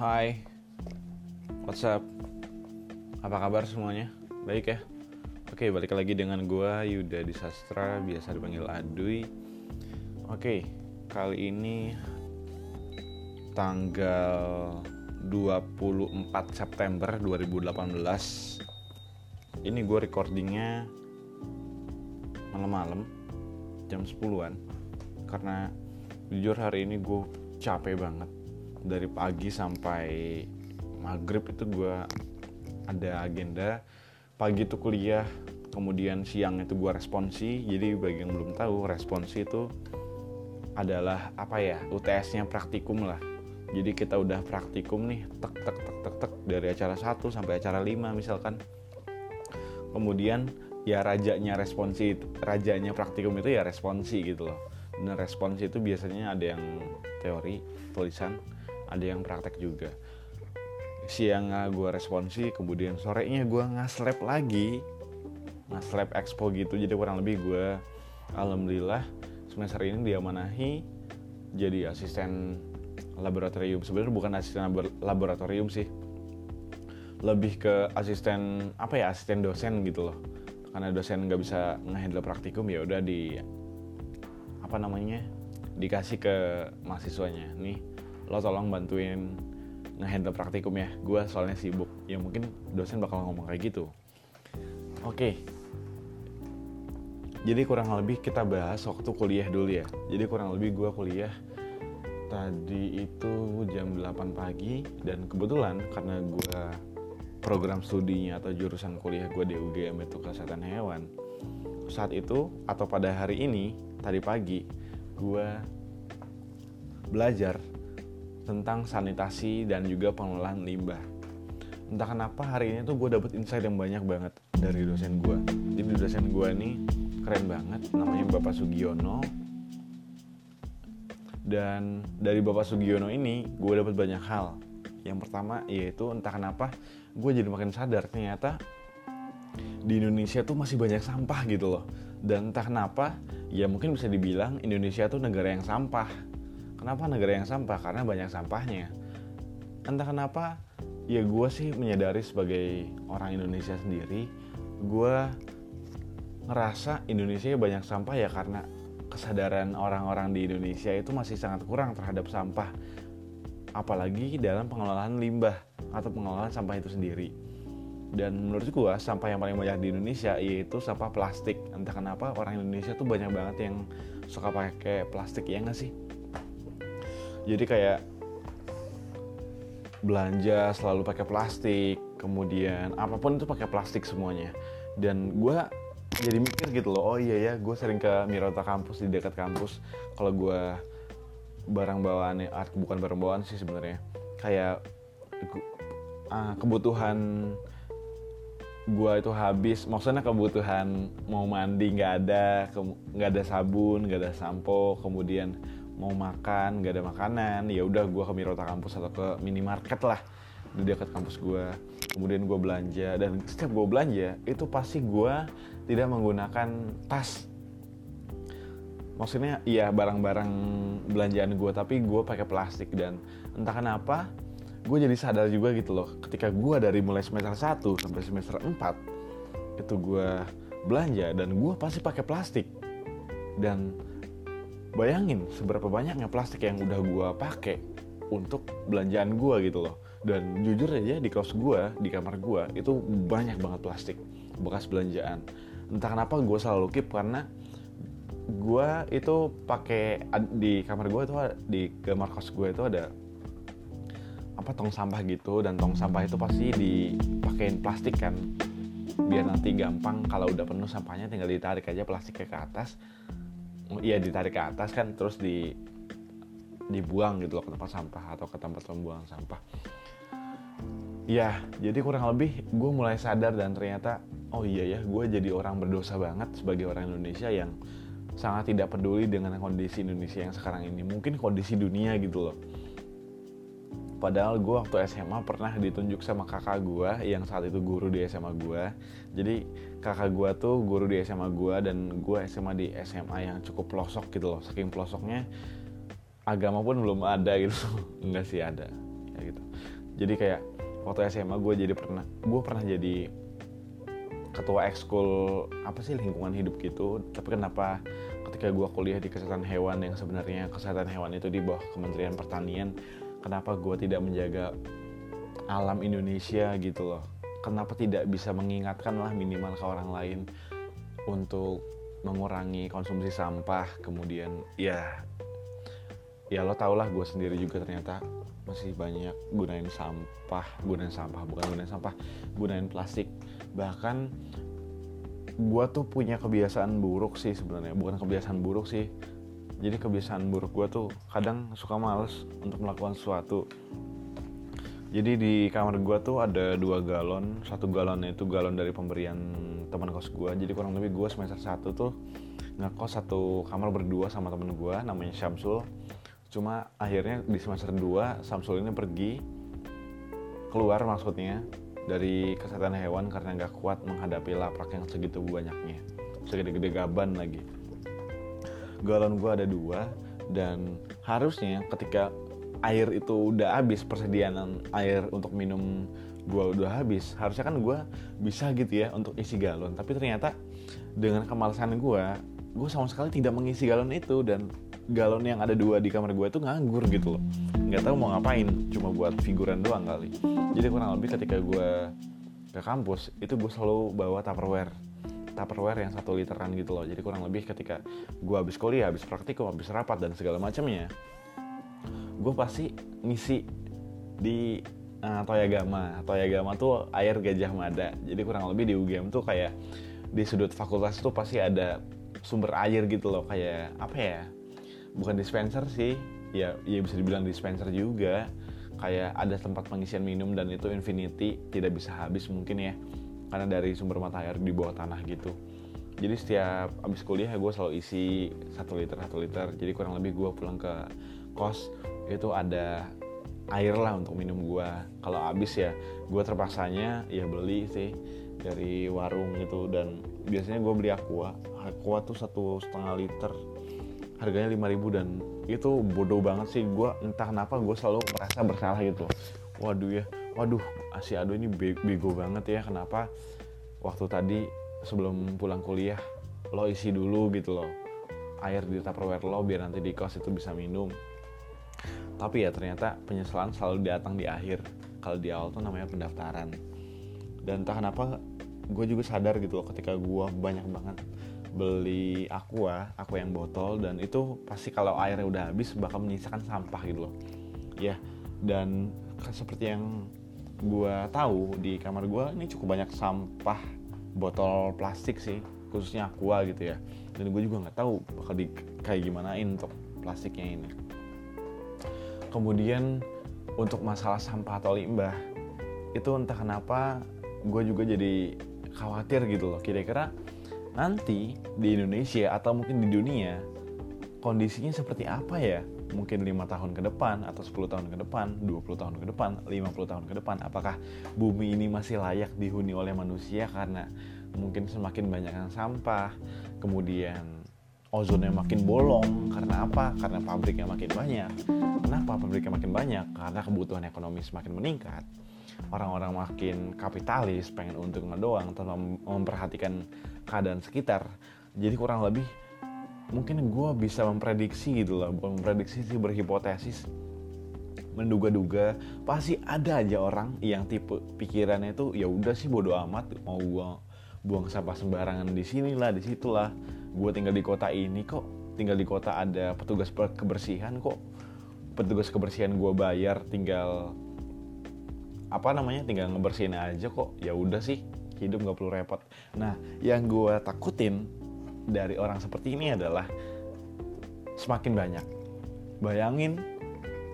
Hai, what's up? Apa kabar semuanya? Baik ya? Oke, balik lagi dengan gue Yuda di Sastra, biasa dipanggil Aduy. Oke, kali ini tanggal 24 September 2018. Ini gue recordingnya malam-malam jam 10-an karena jujur hari ini gue capek banget dari pagi sampai maghrib itu gue ada agenda. Pagi itu kuliah kemudian siang itu gue responsi. Jadi bagi yang belum tahu responsi itu adalah apa ya UTS-nya praktikum lah. Jadi kita udah praktikum nih tek tek tek tek tek dari acara 1 sampai acara 5 misalkan. Kemudian ya rajanya responsi rajanya praktikum itu ya responsi gitu loh. Dan responsi itu biasanya ada yang teori tulisan ada yang praktek juga. Siang gue responsi kemudian sorenya gue ngaslab lagi. Ngaslab expo gitu jadi kurang lebih gue alhamdulillah semester ini diamanahi jadi asisten laboratorium. Sebenarnya bukan asisten laboratorium sih. Lebih ke asisten apa ya asisten dosen gitu loh. Karena dosen nggak bisa ngehandle praktikum ya udah di apa namanya dikasih ke mahasiswanya. Nih lo tolong bantuin ngehandle praktikum ya. Gue soalnya sibuk. Ya mungkin dosen bakal ngomong kayak gitu. Oke. Jadi kurang lebih kita bahas waktu kuliah dulu ya. Jadi kurang lebih gue kuliah tadi itu jam 8 pagi. Dan kebetulan karena gue program studinya atau jurusan kuliah gue di UGM itu kesehatan hewan saat itu atau pada hari ini tadi pagi gue belajar tentang sanitasi dan juga pengelolaan limbah. Entah kenapa hari ini tuh gue dapet insight yang banyak banget dari dosen gue. Jadi dosen gue ini keren banget, namanya Bapak Sugiono. Dan dari Bapak Sugiono ini gue dapet banyak hal. Yang pertama yaitu entah kenapa gue jadi makin sadar ternyata di Indonesia tuh masih banyak sampah gitu loh. Dan entah kenapa ya mungkin bisa dibilang Indonesia tuh negara yang sampah Kenapa negara yang sampah? Karena banyak sampahnya. Entah kenapa, ya gue sih menyadari sebagai orang Indonesia sendiri, gue ngerasa Indonesia banyak sampah ya karena kesadaran orang-orang di Indonesia itu masih sangat kurang terhadap sampah. Apalagi dalam pengelolaan limbah atau pengelolaan sampah itu sendiri. Dan menurut gue sampah yang paling banyak di Indonesia yaitu sampah plastik. Entah kenapa orang Indonesia tuh banyak banget yang suka pakai plastik ya nggak sih? Jadi kayak belanja selalu pakai plastik kemudian apa pun itu pakai plastik semuanya. Dan gue jadi mikir gitu loh oh iya ya gue sering ke Mirota kampus di dekat kampus. Kalau gue barang bawaan ya bukan barang bawaan sih sebenarnya. Kayak uh, kebutuhan gue itu habis. Maksudnya kebutuhan mau mandi nggak ada nggak ada sabun nggak ada sampo kemudian mau makan gak ada makanan ya udah gue ke Mirota kampus atau ke minimarket lah. Di dekat kampus gue kemudian gue belanja dan setiap gue belanja itu pasti gue tidak menggunakan tas. Maksudnya iya barang-barang belanjaan gue tapi gue pakai plastik. Dan entah kenapa gue jadi sadar juga gitu loh. Ketika gue dari mulai semester 1 sampai semester 4 itu gue belanja dan gue pasti pakai plastik. Dan bayangin seberapa banyaknya plastik yang udah gue pakai untuk belanjaan gue gitu loh. Dan jujur aja di kos gue di kamar gue itu banyak banget plastik bekas belanjaan. Entah kenapa gue selalu keep karena gue itu pakai di kamar gue itu di kamar kos gue itu ada apa tong sampah gitu. Dan tong sampah itu pasti dipakein plastik kan. Biar nanti gampang kalau udah penuh sampahnya tinggal ditarik aja plastiknya ke atas iya ditarik ke atas kan terus di dibuang gitu loh ke tempat sampah atau ke tempat pembuangan sampah. Ya jadi kurang lebih gue mulai sadar dan ternyata oh iya ya gue jadi orang berdosa banget sebagai orang Indonesia yang sangat tidak peduli dengan kondisi Indonesia yang sekarang ini. Mungkin kondisi dunia gitu loh. Padahal gue waktu SMA pernah ditunjuk sama kakak gue yang saat itu guru di SMA gue. Jadi kakak gue tuh guru di SMA gue dan gue SMA di SMA yang cukup pelosok gitu loh. Saking pelosoknya agama pun belum ada gitu. Enggak sih ada. gitu jadi kayak waktu SMA gue jadi pernah gue pernah jadi ketua ekskul apa sih lingkungan hidup gitu tapi kenapa ketika gue kuliah di kesehatan hewan yang sebenarnya kesehatan hewan itu di bawah Kementerian Pertanian kenapa gue tidak menjaga alam Indonesia gitu loh kenapa tidak bisa mengingatkan lah minimal ke orang lain untuk mengurangi konsumsi sampah kemudian ya ya lo tau lah gue sendiri juga ternyata masih banyak gunain sampah gunain sampah bukan gunain sampah gunain plastik. Bahkan gue tuh punya kebiasaan buruk sih sebenarnya bukan kebiasaan buruk sih. Jadi kebiasaan buruk gue tuh kadang suka males untuk melakukan sesuatu jadi di kamar gue tuh ada dua galon. Satu galonnya itu galon dari pemberian teman kos gue jadi kurang lebih gue semester satu tuh ngekos satu kamar berdua sama temen gue namanya Syamsul. Cuma akhirnya di semester 2 Samsul ini pergi keluar maksudnya dari kesehatan hewan karena nggak kuat menghadapi laprak yang segitu banyaknya. Segede-gede gaban lagi. Galon gue ada dua dan harusnya ketika air itu udah habis persediaan air untuk minum gue udah habis harusnya kan gue bisa gitu ya untuk isi galon. Tapi ternyata dengan kemalasan gue gue sama sekali tidak mengisi galon itu dan galon yang ada dua di kamar gue itu nganggur gitu loh. Nggak tahu mau ngapain cuma buat figuran doang kali. Jadi kurang lebih ketika gue ke kampus itu gue selalu bawa tupperware. Tupperware yang satu literan gitu loh. Jadi kurang lebih ketika gue habis kuliah habis praktikum habis rapat dan segala macamnya gue pasti ngisi di uh, Toyagama Toyagama tuh air gajah mada. Jadi kurang lebih di UGM tuh kayak di sudut fakultas tuh pasti ada sumber air gitu loh. Kayak apa ya bukan dispenser sih. Ya ya bisa dibilang dispenser juga. Kayak ada tempat pengisian minum dan itu infinity tidak bisa habis mungkin ya. Karena dari sumber mata air di bawah tanah gitu. Jadi setiap abis kuliah gue selalu isi satu liter satu liter. Jadi kurang lebih gue pulang ke kos itu ada air lah untuk minum gue kalau habis ya gue terpaksanya ya beli sih dari warung gitu. Dan biasanya gue beli aqua. Aqua tuh satu setengah liter harganya 5000 dan itu bodoh banget sih. Gue entah kenapa gue selalu merasa bersalah gitu. Waduh ya waduh si Ado ini bego banget ya. Kenapa waktu tadi sebelum pulang kuliah lo isi dulu gitu loh air di tupperware lo biar nanti di kos itu bisa minum tapi ya ternyata penyesalan selalu datang di akhir. Kalau di awal tuh namanya pendaftaran. Dan entah kenapa gue juga sadar gitu loh ketika gue banyak banget beli aqua aqua yang botol dan itu pasti kalau airnya udah habis bakal menyisakan sampah gitu loh. Ya dan seperti yang gue tahu di kamar gue ini cukup banyak sampah botol plastik sih khususnya aqua gitu ya. Dan gue juga nggak tahu bakal di kayak gimanain untuk plastiknya ini kemudian untuk masalah sampah atau limbah itu entah kenapa gue juga jadi khawatir gitu loh. Kira-kira nanti di Indonesia atau mungkin di dunia kondisinya seperti apa ya? Mungkin lima tahun ke depan atau 10 tahun ke depan 20 tahun ke depan 50 tahun ke depan. Apakah bumi ini masih layak dihuni oleh manusia karena mungkin semakin banyak yang sampah kemudian ozonnya makin bolong karena apa? Karena pabriknya makin banyak. Kenapa pabriknya makin banyak? Karena kebutuhan ekonomi semakin meningkat. Orang-orang makin kapitalis, pengen untungnya doang tanpa memperhatikan keadaan sekitar. Jadi kurang lebih mungkin gue bisa memprediksi gitu bukan memprediksi sih berhipotesis menduga-duga pasti ada aja orang yang tipe pikirannya itu ya udah sih bodo amat mau gue buang sampah sembarangan di sini lah di situ lah gue tinggal di kota ini kok. Tinggal di kota ada petugas kebersihan kok. Petugas kebersihan gue bayar tinggal apa namanya tinggal ngebersihin aja kok. Ya udah sih hidup nggak perlu repot. Nah yang gue takutin dari orang seperti ini adalah semakin banyak. Bayangin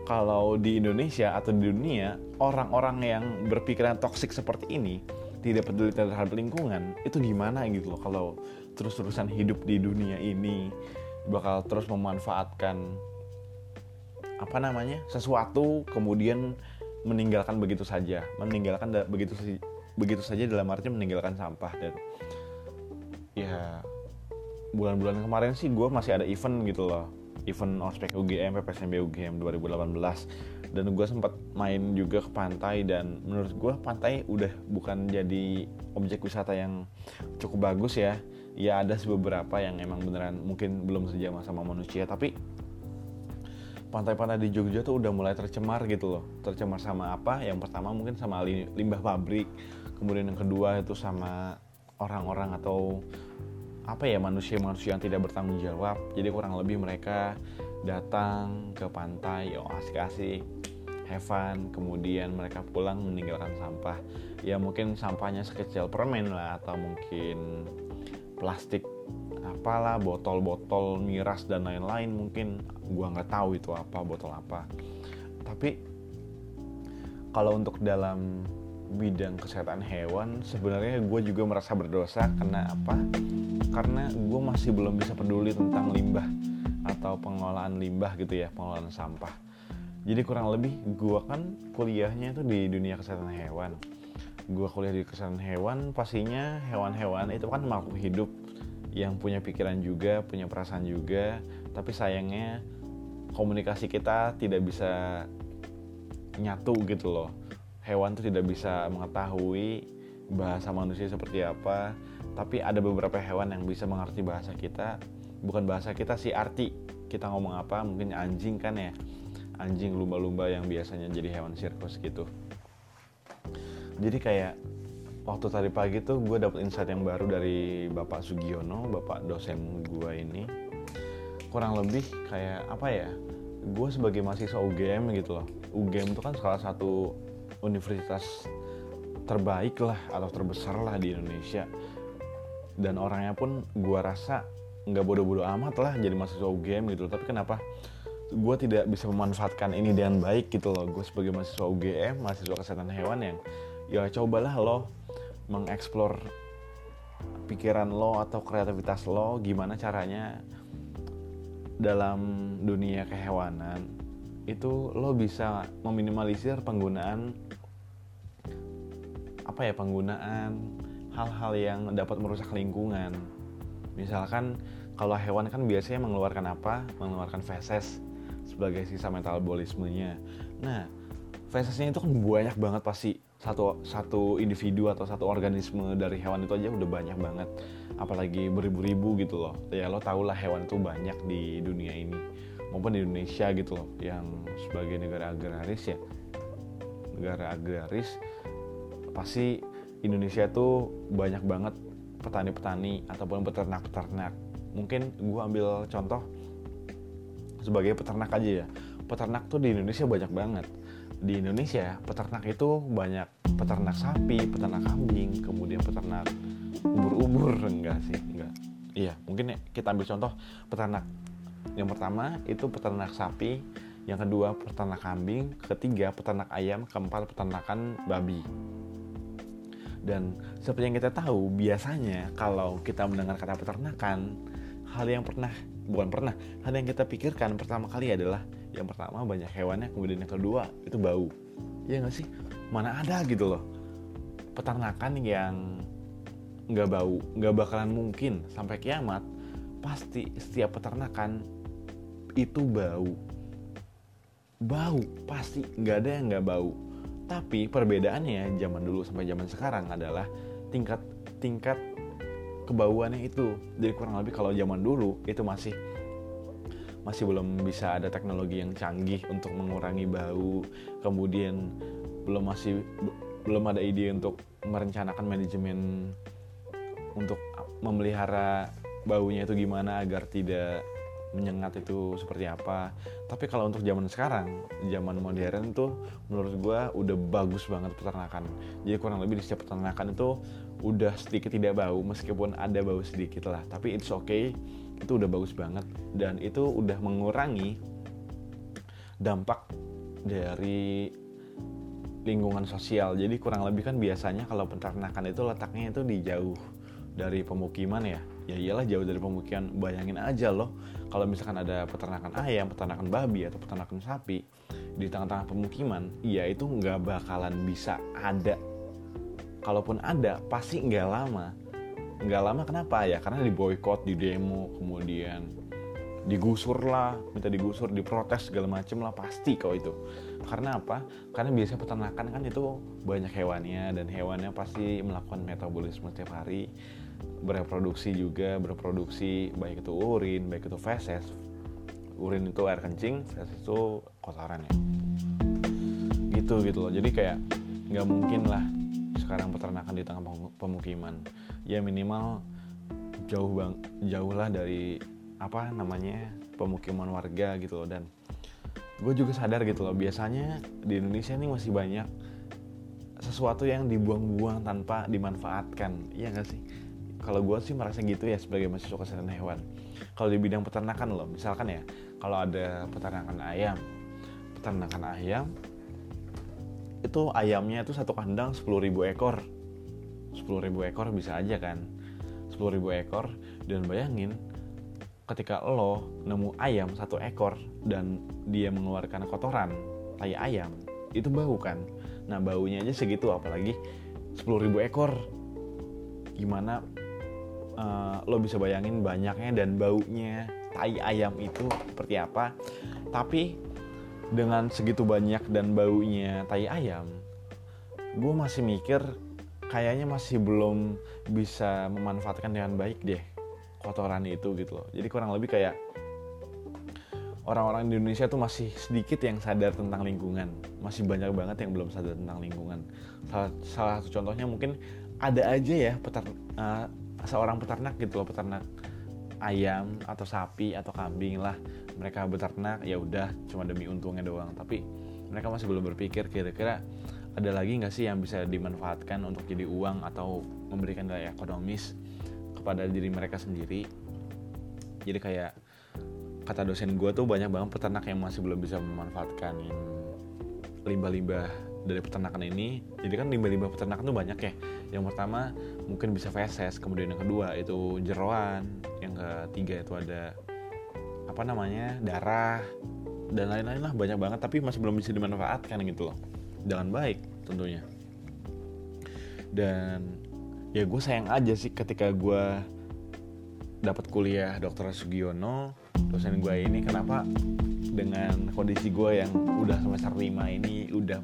kalau di Indonesia atau di dunia orang-orang yang berpikiran toksik seperti ini tidak peduli terhadap lingkungan itu gimana gitu loh. Kalau terus-terusan hidup di dunia ini bakal terus memanfaatkan apa namanya sesuatu kemudian meninggalkan begitu saja. Meninggalkan begitu begitu saja dalam arti meninggalkan sampah dan ya bulan-bulan kemarin sih gue masih ada event gitu loh. Event ospek UGM PPSMB UGM 2018 dan gue sempat main juga ke pantai dan menurut gue pantai udah bukan jadi objek wisata yang cukup bagus ya ya ada beberapa yang emang beneran mungkin belum sejamah sama manusia tapi pantai-pantai di Jogja tuh udah mulai tercemar gitu loh. Tercemar sama apa? Yang pertama mungkin sama limbah pabrik kemudian yang kedua itu sama orang-orang atau apa ya manusia-manusia yang tidak bertanggung jawab. Jadi kurang lebih mereka datang ke pantai oh asik-asik have fun kemudian mereka pulang meninggalkan sampah. Ya mungkin sampahnya sekecil permen lah atau mungkin plastik apalah botol-botol miras dan lain-lain mungkin gua nggak tahu itu apa botol apa. Tapi kalau untuk dalam bidang kesehatan hewan sebenarnya gue juga merasa berdosa. Karena apa? Karena gue masih belum bisa peduli tentang limbah atau pengolahan limbah gitu ya pengolahan sampah. Jadi kurang lebih gue kan kuliahnya itu di dunia kesehatan hewan gue kuliah di kesehatan hewan pastinya hewan-hewan itu kan makhluk hidup yang punya pikiran juga punya perasaan juga. Tapi sayangnya komunikasi kita tidak bisa nyatu gitu loh. Hewan itu tidak bisa mengetahui bahasa manusia seperti apa. Tapi ada beberapa hewan yang bisa mengerti bahasa kita. Bukan bahasa kita sih arti kita ngomong apa. Mungkin anjing kan ya. Anjing lumba-lumba yang biasanya jadi hewan sirkus gitu jadi kayak waktu tadi pagi tuh gue dapet insight yang baru dari bapak Sugiono bapak dosen gue ini. Kurang lebih kayak apa ya gue sebagai mahasiswa UGM gitu loh. UGM itu kan salah satu universitas terbaik lah atau terbesar lah di Indonesia. Dan orangnya pun gue rasa nggak bodoh-bodoh amat lah jadi mahasiswa UGM gitu tapi kenapa gue tidak bisa memanfaatkan ini dengan baik gitu loh. Gue sebagai mahasiswa UGM mahasiswa kesehatan hewan yang ya cobalah lo mengeksplor pikiran lo atau kreativitas lo gimana caranya dalam dunia kehewanan itu lo bisa meminimalisir penggunaan apa ya penggunaan hal-hal yang dapat merusak lingkungan. Misalkan kalau hewan kan biasanya mengeluarkan apa? Mengeluarkan feses sebagai sisa metabolismenya. Nah fesesnya itu kan banyak banget pasti satu satu individu atau satu organisme dari hewan itu aja udah banyak banget. Apalagi beribu-ribu gitu loh. Ya lo tau lah hewan itu banyak di dunia ini. Maupun di Indonesia gitu loh yang sebagai negara agraris ya. Negara agraris pasti Indonesia tuh banyak banget petani-petani ataupun peternak-peternak. Mungkin gue ambil contoh sebagai peternak aja ya. Peternak tuh di Indonesia banyak banget di Indonesia peternak itu banyak peternak sapi peternak kambing kemudian peternak ubur-ubur enggak sih enggak iya mungkin ya, kita ambil contoh peternak yang pertama itu peternak sapi, yang kedua peternak kambing, ketiga peternak ayam, keempat peternakan babi. Dan seperti yang kita tahu, biasanya kalau kita mendengar kata peternakan, hal yang pernah bukan pernah, hal yang kita pikirkan pertama kali adalah yang pertama banyak hewannya, kemudian yang kedua itu bau. Iya nggak sih? Mana ada gitu loh peternakan yang nggak bau, nggak bakalan mungkin sampai kiamat pasti setiap peternakan itu bau bau pasti nggak ada yang nggak bau tapi perbedaannya zaman dulu sampai zaman sekarang adalah tingkat tingkat kebauannya itu jadi kurang lebih kalau zaman dulu itu masih masih belum bisa ada teknologi yang canggih untuk mengurangi bau. Kemudian belum masih belum ada ide untuk merencanakan manajemen untuk memelihara baunya itu gimana agar tidak menyengat itu seperti apa. Tapi kalau untuk zaman sekarang zaman modern tuh menurut gue udah bagus banget peternakan. Jadi kurang lebih di setiap peternakan itu udah sedikit tidak bau meskipun ada bau sedikit lah. Tapi it's okay itu udah bagus banget. Dan itu udah mengurangi dampak dari lingkungan sosial. Jadi kurang lebih kan biasanya kalau peternakan itu letaknya itu di jauh dari pemukiman ya. Ya iyalah jauh dari pemukiman. Bayangin aja loh kalau misalkan ada peternakan ayam peternakan babi atau peternakan sapi di tengah-tengah pemukiman ya itu nggak bakalan bisa ada. Kalaupun ada pasti nggak lama nggak lama kenapa? Ya karena di boykot di demo kemudian digusur lah minta digusur diprotes segala macem lah pasti kau itu. Karena apa? Karena biasanya peternakan kan itu banyak hewannya dan hewannya pasti melakukan metabolisme setiap hari bereproduksi juga berproduksi baik itu urin baik itu feses. Urin itu air kencing feses itu kotoran ya. Gitu gitu loh. Jadi kayak nggak mungkin lah sekarang peternakan di tengah pemukiman ya minimal jauh bang jauh lah dari apa namanya pemukiman warga gitu loh. Dan gue juga sadar gitu loh biasanya di Indonesia ini masih banyak sesuatu yang dibuang-buang tanpa dimanfaatkan. Iya gak sih? Kalau gue sih merasa gitu ya sebagai mahasiswa kesehatan hewan. Kalau di bidang peternakan loh misalkan ya kalau ada peternakan ayam peternakan ayam itu ayamnya itu satu kandang 10.000 ekor 10.000 ekor bisa aja kan. 10.000 ekor dan bayangin ketika lo nemu ayam satu ekor dan dia mengeluarkan kotoran tai ayam itu bau kan. Nah baunya aja segitu apalagi 10.000 ekor. Gimana uh, lo bisa bayangin banyaknya dan baunya tai ayam itu seperti apa. Tapi dengan segitu banyak dan baunya tai ayam gue masih mikir kayaknya masih belum bisa memanfaatkan dengan baik deh kotoran itu gitu loh. Jadi kurang lebih kayak orang-orang di Indonesia tuh masih sedikit yang sadar tentang lingkungan. Masih banyak banget yang belum sadar tentang lingkungan. Salah, salah satu contohnya mungkin ada aja ya uh, seorang peternak gitu loh peternak ayam atau sapi atau kambing lah. Mereka beternak ya udah cuma demi untungnya doang. Tapi mereka masih belum berpikir kira-kira ada lagi nggak sih yang bisa dimanfaatkan untuk jadi uang atau memberikan nilai ekonomis kepada diri mereka sendiri? Jadi kayak kata dosen gue tuh banyak banget peternak yang masih belum bisa memanfaatkan. Limbah-limbah dari peternakan ini jadi kan limbah-limbah peternakan tuh banyak ya. Yang pertama mungkin bisa feses kemudian yang kedua itu jeroan yang ketiga itu ada apa namanya darah dan lain-lain lah banyak banget tapi masih belum bisa dimanfaatkan gitu loh dengan baik tentunya. Dan ya gue sayang aja sih ketika gue dapat kuliah dokter Sugiono dosen gue ini kenapa dengan kondisi gue yang udah semester 5 ini udah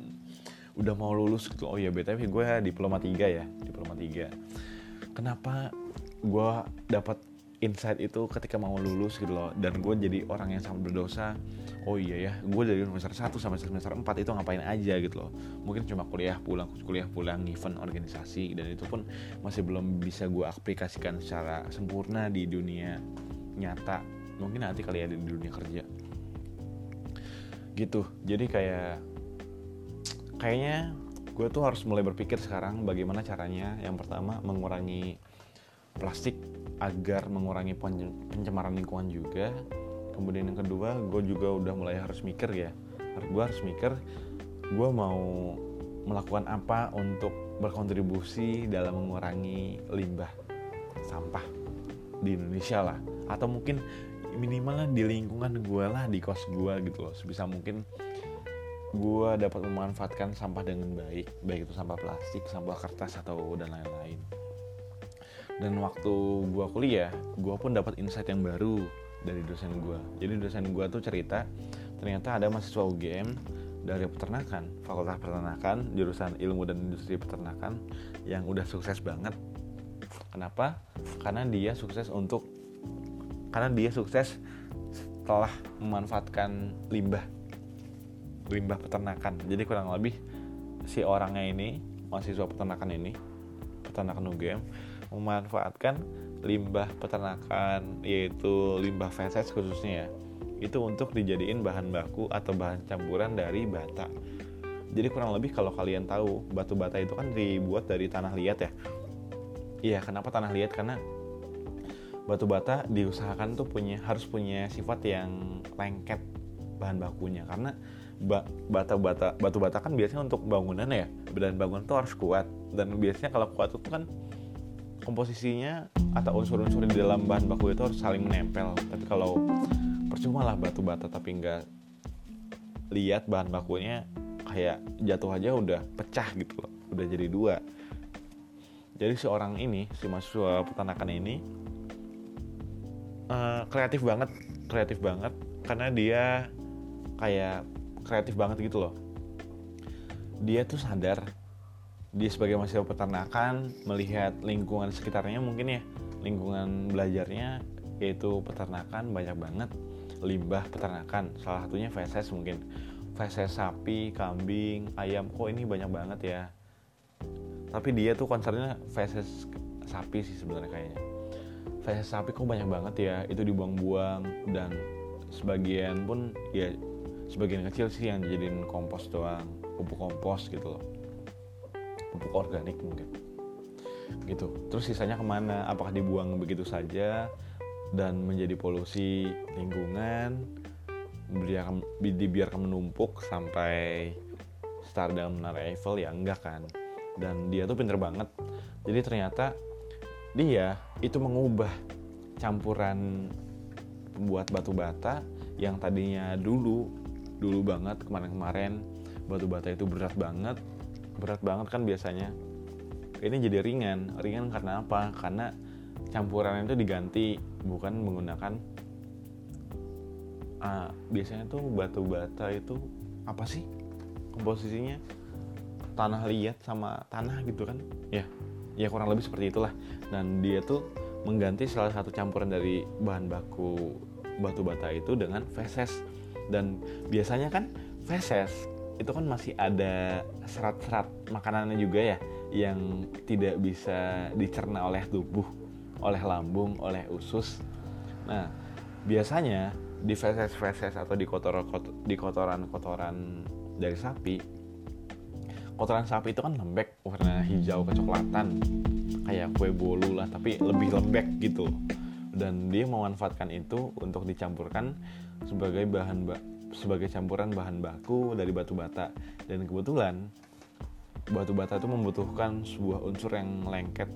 udah mau lulus oh ya btw gue diploma 3 ya diploma 3 kenapa gue dapat insight itu ketika mau lulus gitu loh. Dan gue jadi orang yang sangat berdosa. Oh iya ya gue dari semester 1 sampai semester 4 itu ngapain aja gitu loh. Mungkin cuma kuliah pulang kuliah pulang event organisasi dan itu pun masih belum bisa gue aplikasikan secara sempurna di dunia nyata. Mungkin nanti kali ada di dunia kerja. Gitu. Jadi kayak kayaknya gue tuh harus mulai berpikir sekarang bagaimana caranya. Yang pertama mengurangi plastik agar mengurangi pencemaran lingkungan juga. Kemudian yang kedua gue juga udah mulai harus mikir ya. Gue harus mikir gue mau melakukan apa untuk berkontribusi dalam mengurangi limbah sampah di Indonesia lah. Atau mungkin minimal di lingkungan gue lah di kos gue gitu loh. Sebisa mungkin gue dapat memanfaatkan sampah dengan baik. Baik itu sampah plastik sampah kertas atau dan lain-lain dan waktu gue kuliah gue pun dapat insight yang baru dari dosen gue jadi dosen gue tuh cerita ternyata ada mahasiswa UGM dari peternakan fakultas peternakan jurusan ilmu dan industri peternakan yang udah sukses banget. Kenapa? Karena dia sukses untuk karena dia sukses setelah memanfaatkan limbah limbah peternakan. Jadi kurang lebih si orangnya ini mahasiswa peternakan ini peternakan UGM memanfaatkan limbah peternakan yaitu limbah feses khususnya ya itu untuk dijadiin bahan baku atau bahan campuran dari bata. Jadi kurang lebih kalau kalian tahu batu bata itu kan dibuat dari tanah liat ya. Iya kenapa tanah liat? Karena batu bata diusahakan tuh punya harus punya sifat yang lengket bahan bakunya. Karena bata bata batu bata kan biasanya untuk bangunan ya dan bangunan tuh harus kuat. Dan biasanya kalau kuat itu kan komposisinya atau unsur-unsur di dalam bahan baku itu harus saling menempel. Tapi kalau percuma lah batu bata tapi nggak lihat bahan bakunya kayak jatuh aja udah pecah gitu loh udah jadi dua. Jadi seorang ini si mahasiswa peternakan ini uh, kreatif banget kreatif banget karena dia kayak kreatif banget gitu loh. Dia tuh sadar dia sebagai mahasiswa peternakan melihat lingkungan sekitarnya mungkin ya. Lingkungan belajarnya yaitu peternakan banyak banget. Limbah peternakan salah satunya feses mungkin. Feses sapi kambing ayam. Kok ini banyak banget ya. Tapi dia tuh concernnya feses sapi sih sebenarnya kayaknya. Feses sapi kok banyak banget ya. Itu dibuang-buang dan sebagian pun ya sebagian kecil sih yang dijadiin kompos doang. Pupuk kompos gitu loh pupuk organik mungkin. Gitu. Terus sisanya ke mana? Apakah dibuang begitu saja? Dan menjadi polusi lingkungan dibiarkan, dibiarkan menumpuk sampai start dalam menara Eiffel ya enggak kan? Dan dia tuh pinter banget. Jadi ternyata dia itu mengubah campuran pembuat batu bata yang tadinya dulu dulu banget kemarin-kemarin batu bata itu berat banget berat banget kan biasanya. Ini jadi ringan. Ringan karena apa? Karena campuran itu diganti bukan menggunakan uh, biasanya tuh batu bata itu apa sih komposisinya? Tanah liat sama tanah gitu kan? Ya ya kurang lebih seperti itulah. Dan dia tuh mengganti salah satu campuran dari bahan baku batu bata itu dengan feses. Dan biasanya kan feses itu kan masih ada serat-serat makanannya juga ya yang tidak bisa dicerna oleh tubuh, oleh lambung, oleh usus. Nah, biasanya di feses-feses atau di kotor di kotoran-kotoran dari sapi, kotoran sapi itu kan lembek warna hijau kecoklatan kayak kue bolu lah tapi lebih lembek gitu dan dia memanfaatkan itu untuk dicampurkan sebagai bahan sebagai campuran bahan baku dari batu bata. Dan kebetulan batu bata itu membutuhkan sebuah unsur yang lengket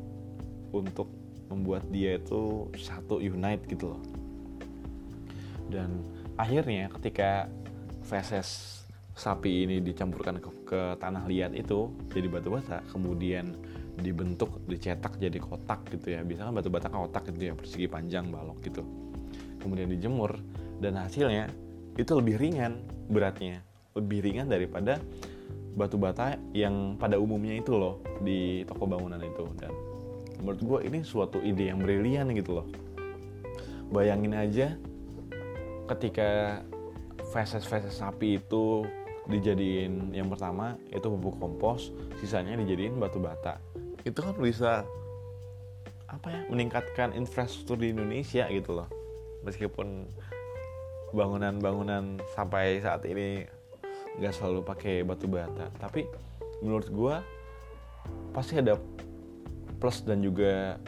untuk membuat dia itu satu unite gitu loh. Dan akhirnya ketika feses sapi ini dicampurkan ke, ke tanah liat itu jadi batu bata kemudian dibentuk dicetak jadi kotak gitu ya. Biasanya kan batu bata kan kotak gitu ya persegi panjang balok gitu. Kemudian dijemur dan hasilnya itu lebih ringan beratnya. Lebih ringan daripada batu bata yang pada umumnya itu loh di toko bangunan itu. Dan menurut gue ini suatu ide yang brilian gitu loh. Bayangin aja ketika feses-feses sapi itu dijadiin yang pertama itu pupuk kompos sisanya dijadiin batu bata. Itu kan bisa apa ya meningkatkan infrastruktur di Indonesia gitu loh. Meskipun bangunan-bangunan sampai saat ini nggak selalu pakai batu bata. Tapi menurut gue pasti ada plus dan juga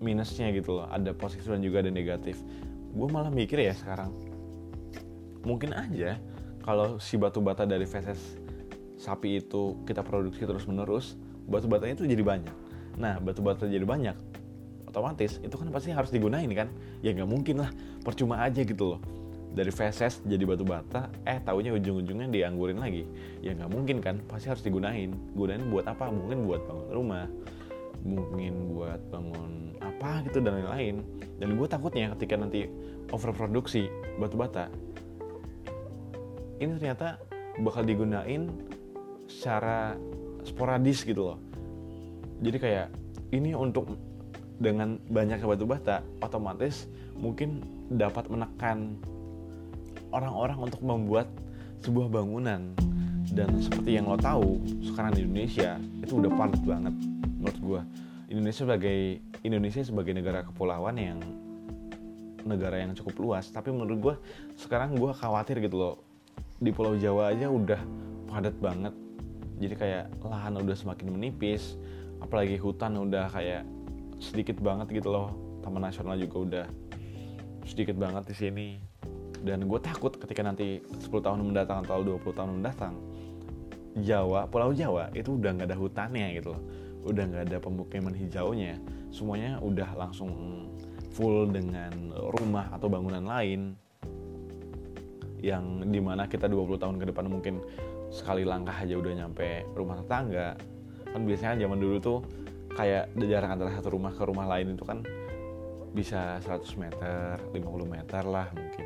minusnya gitu loh. Ada positif dan juga ada negatif. Gue malah mikir ya sekarang mungkin aja kalau si batu bata dari feses sapi itu kita produksi terus menerus batu batanya itu jadi banyak. Nah batu bata jadi banyak otomatis itu kan pasti harus digunain kan? Ya nggak mungkin lah percuma aja gitu loh dari feses jadi batu bata eh taunya ujung-ujungnya dianggurin lagi. Ya nggak mungkin kan pasti harus digunain. Gunain buat apa? Mungkin buat bangun rumah mungkin buat bangun apa gitu dan lain-lain. Dan gue takutnya ketika nanti overproduksi batu bata ini ternyata bakal digunain secara sporadis gitu loh. Jadi kayak ini untuk dengan banyak batu bata otomatis mungkin dapat menekan orang-orang untuk membuat sebuah bangunan. Dan seperti yang lo tahu sekarang di Indonesia itu udah padat banget menurut gue Indonesia sebagai Indonesia sebagai negara kepulauan yang negara yang cukup luas. Tapi menurut gue sekarang gue khawatir gitu loh. Di Pulau Jawa aja udah padat banget. Jadi kayak lahan udah semakin menipis apalagi hutan udah kayak sedikit banget gitu loh. Taman nasional juga udah sedikit banget di sini dan gue takut ketika nanti 10 tahun mendatang atau 20 tahun mendatang Jawa, Pulau Jawa itu udah nggak ada hutannya gitu loh. Udah nggak ada pemukiman hijaunya. Semuanya udah langsung full dengan rumah atau bangunan lain. Yang di mana kita 20 tahun ke depan mungkin sekali langkah aja udah nyampe rumah tetangga. Kan biasanya zaman dulu tuh kayak jarak antara satu rumah ke rumah lain itu kan bisa 100 meter 50 meter lah mungkin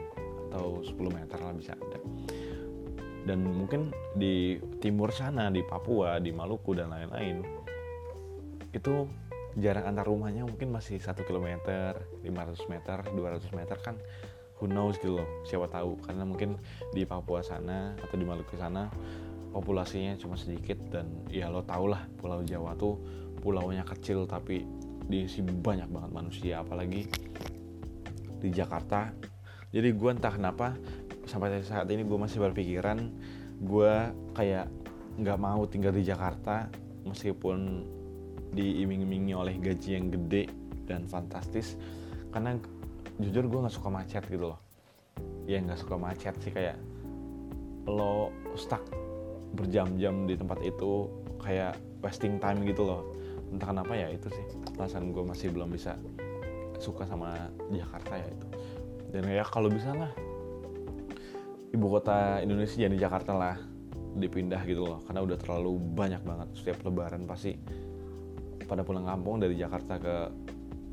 atau 10 meter lah bisa ada. Dan mungkin di timur sana di Papua di Maluku dan lain-lain itu jarak antar rumahnya mungkin masih satu kilometer 500 meter 200 meter kan. Who knows gitu loh siapa tahu. Karena mungkin di Papua sana atau di Maluku sana populasinya cuma sedikit dan ya lo tau lah Pulau Jawa tuh pulaunya kecil tapi diisi banyak banget manusia. Apalagi di Jakarta jadi gue entah kenapa sampai saat ini gue masih berpikiran gue kayak nggak mau tinggal di Jakarta meskipun diiming-imingi oleh gaji yang gede dan fantastis. Karena jujur gue nggak suka macet gitu loh. Ya nggak suka macet sih kayak lo stuck berjam-jam di tempat itu kayak wasting time gitu loh. Entah kenapa ya itu sih alasan gue masih belum bisa suka sama Jakarta ya itu dan ya kalau bisa lah. Ibu kota Indonesia jadi Jakarta lah. Dipindah gitu loh karena udah terlalu banyak banget. Setiap lebaran pasti pada pulang kampung dari Jakarta ke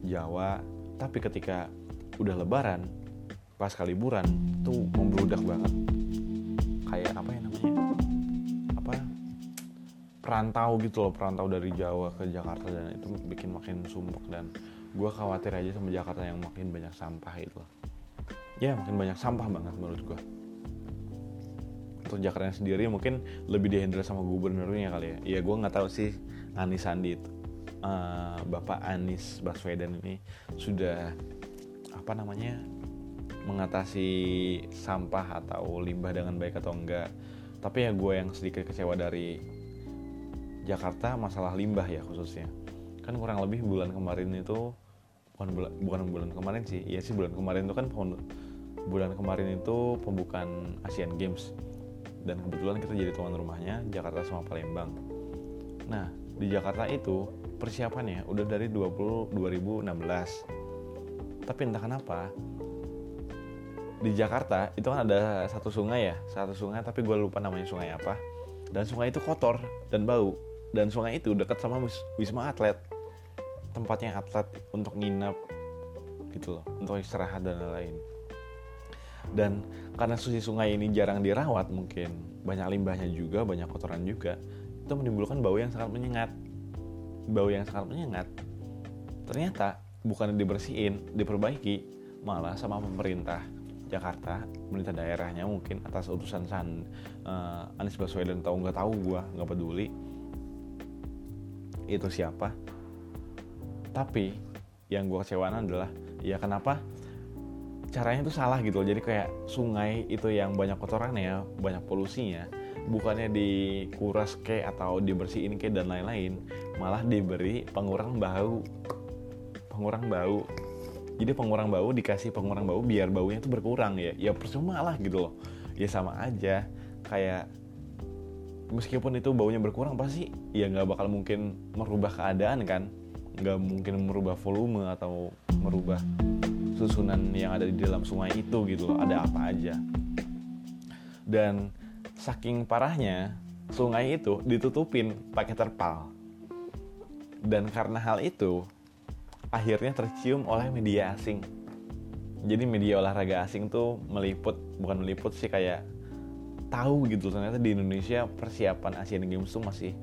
Jawa. Tapi ketika udah lebaran pas liburan tuh membludak banget. Kayak apa ya namanya? Apa? Perantau gitu loh perantau dari Jawa ke Jakarta dan itu bikin makin sumpek dan gue khawatir aja sama Jakarta yang makin banyak sampah itu loh ya makin banyak sampah banget menurut gue untuk Jakarta sendiri mungkin lebih dihandle sama gubernurnya kali ya. Ya gue nggak tahu sih Anis Sandi itu uh, Bapak Anies Baswedan ini sudah apa namanya mengatasi sampah atau limbah dengan baik atau enggak. Tapi ya gue yang sedikit kecewa dari Jakarta masalah limbah ya khususnya. Kan kurang lebih bulan kemarin itu bukan bulan bukan bulan kemarin sih iya sih bulan kemarin itu kan bulan kemarin itu pembukaan Asian Games dan kebetulan kita jadi tuan rumahnya Jakarta sama Palembang. Nah, di Jakarta itu persiapannya udah dari 20 2016. Tapi entah kenapa di Jakarta itu kan ada satu sungai ya, satu sungai tapi gue lupa namanya sungai apa. Dan sungai itu kotor dan bau. Dan sungai itu dekat sama wisma atlet, tempatnya atlet untuk nginep gitu loh, untuk istirahat dan lain-lain dan karena susi sungai ini jarang dirawat mungkin banyak limbahnya juga banyak kotoran juga itu menimbulkan bau yang sangat menyengat. Bau yang sangat menyengat. Ternyata bukan dibersihin diperbaiki malah sama pemerintah Jakarta pemerintah daerahnya mungkin atas utusan San uh, Anies Baswedan tahu nggak tahu gue nggak peduli. Itu siapa? Tapi yang gue kecewaan adalah ya kenapa caranya itu salah gitu loh. Jadi kayak sungai itu yang banyak kotoran ya banyak polusinya bukannya dikuras ke atau dibersihin ke dan lain-lain malah diberi pengurang bau. Pengurang bau. Jadi pengurang bau dikasih pengurang bau biar baunya itu berkurang ya. Ya percuma lah gitu loh. Ya sama aja kayak meskipun itu baunya berkurang pasti ya nggak bakal mungkin merubah keadaan kan. Nggak mungkin merubah volume atau merubah susunan yang ada di dalam sungai itu gitu loh. Ada apa aja. Dan saking parahnya sungai itu ditutupin pakai terpal. Dan karena hal itu akhirnya tercium oleh media asing. Jadi media olahraga asing tuh meliput bukan meliput sih kayak tahu gitu. Ternyata di Indonesia persiapan Asian Games tuh masih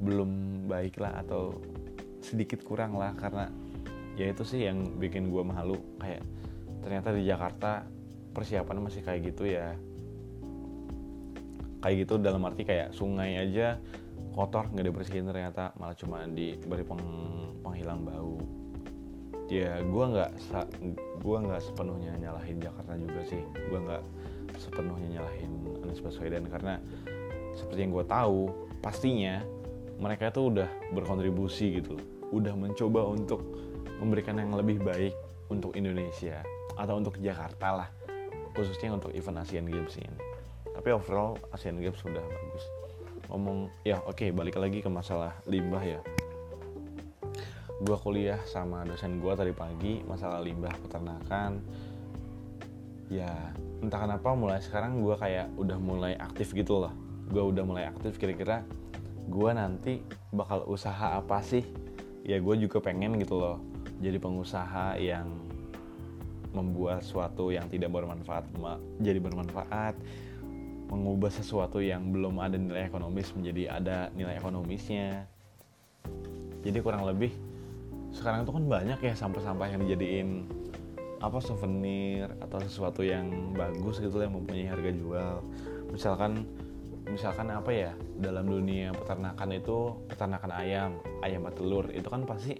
belum baik lah atau sedikit kurang lah karena ya itu sih yang bikin gue malu kayak ternyata di Jakarta persiapan masih kayak gitu ya. Kayak gitu dalam arti kayak sungai aja kotor nggak dibersihin ternyata malah cuma diberi peng, penghilang bau. Ya gue nggak gue nggak sepenuhnya nyalahin Jakarta juga sih. Gue nggak sepenuhnya nyalahin Anies Baswedan karena seperti yang gue tahu pastinya mereka tuh udah berkontribusi gitu udah mencoba untuk memberikan yang lebih baik untuk Indonesia atau untuk Jakarta lah khususnya untuk event Asian Games ini. Tapi overall Asian Games sudah bagus. Ngomong ya oke okay, balik lagi ke masalah limbah ya. Gue kuliah sama dosen gue tadi pagi masalah limbah peternakan. Ya entah kenapa mulai sekarang gue kayak udah mulai aktif gitu loh. Gue udah mulai aktif kira-kira gue nanti bakal usaha apa sih? Ya gue juga pengen gitu loh jadi pengusaha yang membuat sesuatu yang tidak bermanfaat jadi bermanfaat mengubah sesuatu yang belum ada nilai ekonomis menjadi ada nilai ekonomisnya. Jadi kurang lebih sekarang itu kan banyak ya sampah-sampah yang dijadiin apa souvenir atau sesuatu yang bagus gitu yang mempunyai harga jual. Misalkan misalkan apa ya dalam dunia peternakan itu peternakan ayam ayam telur itu kan pasti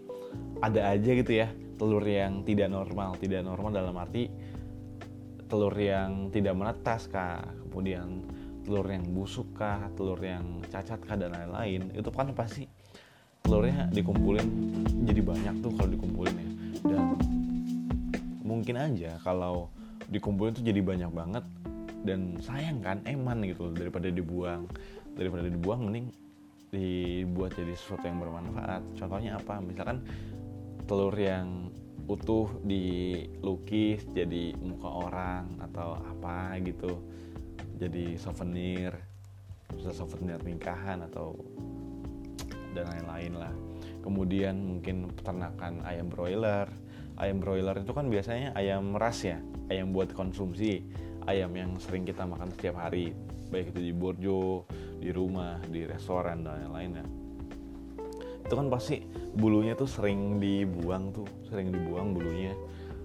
ada aja gitu ya telur yang tidak normal. Tidak normal dalam arti telur yang tidak menetas kah? Kemudian telur yang busuk kah? Telur yang cacat kah? Dan lain-lain. Itu kan pasti telurnya dikumpulin jadi banyak tuh kalau dikumpulin ya. Dan mungkin aja kalau dikumpulin tuh jadi banyak banget dan sayang kan eman gitu daripada dibuang daripada dibuang mending dibuat jadi sesuatu yang bermanfaat. Contohnya apa? Misalkan telur yang utuh dilukis jadi muka orang atau apa gitu. Jadi souvenir bisa souvenir nikahan atau dan lain-lain lah. Kemudian mungkin peternakan ayam broiler. Ayam broiler itu kan biasanya ayam ras ya ayam buat konsumsi. Ayam yang sering kita makan setiap hari. Baik itu di borjo di rumah di restoran dan lain-lain ya itu kan pasti bulunya tuh sering dibuang tuh sering dibuang bulunya.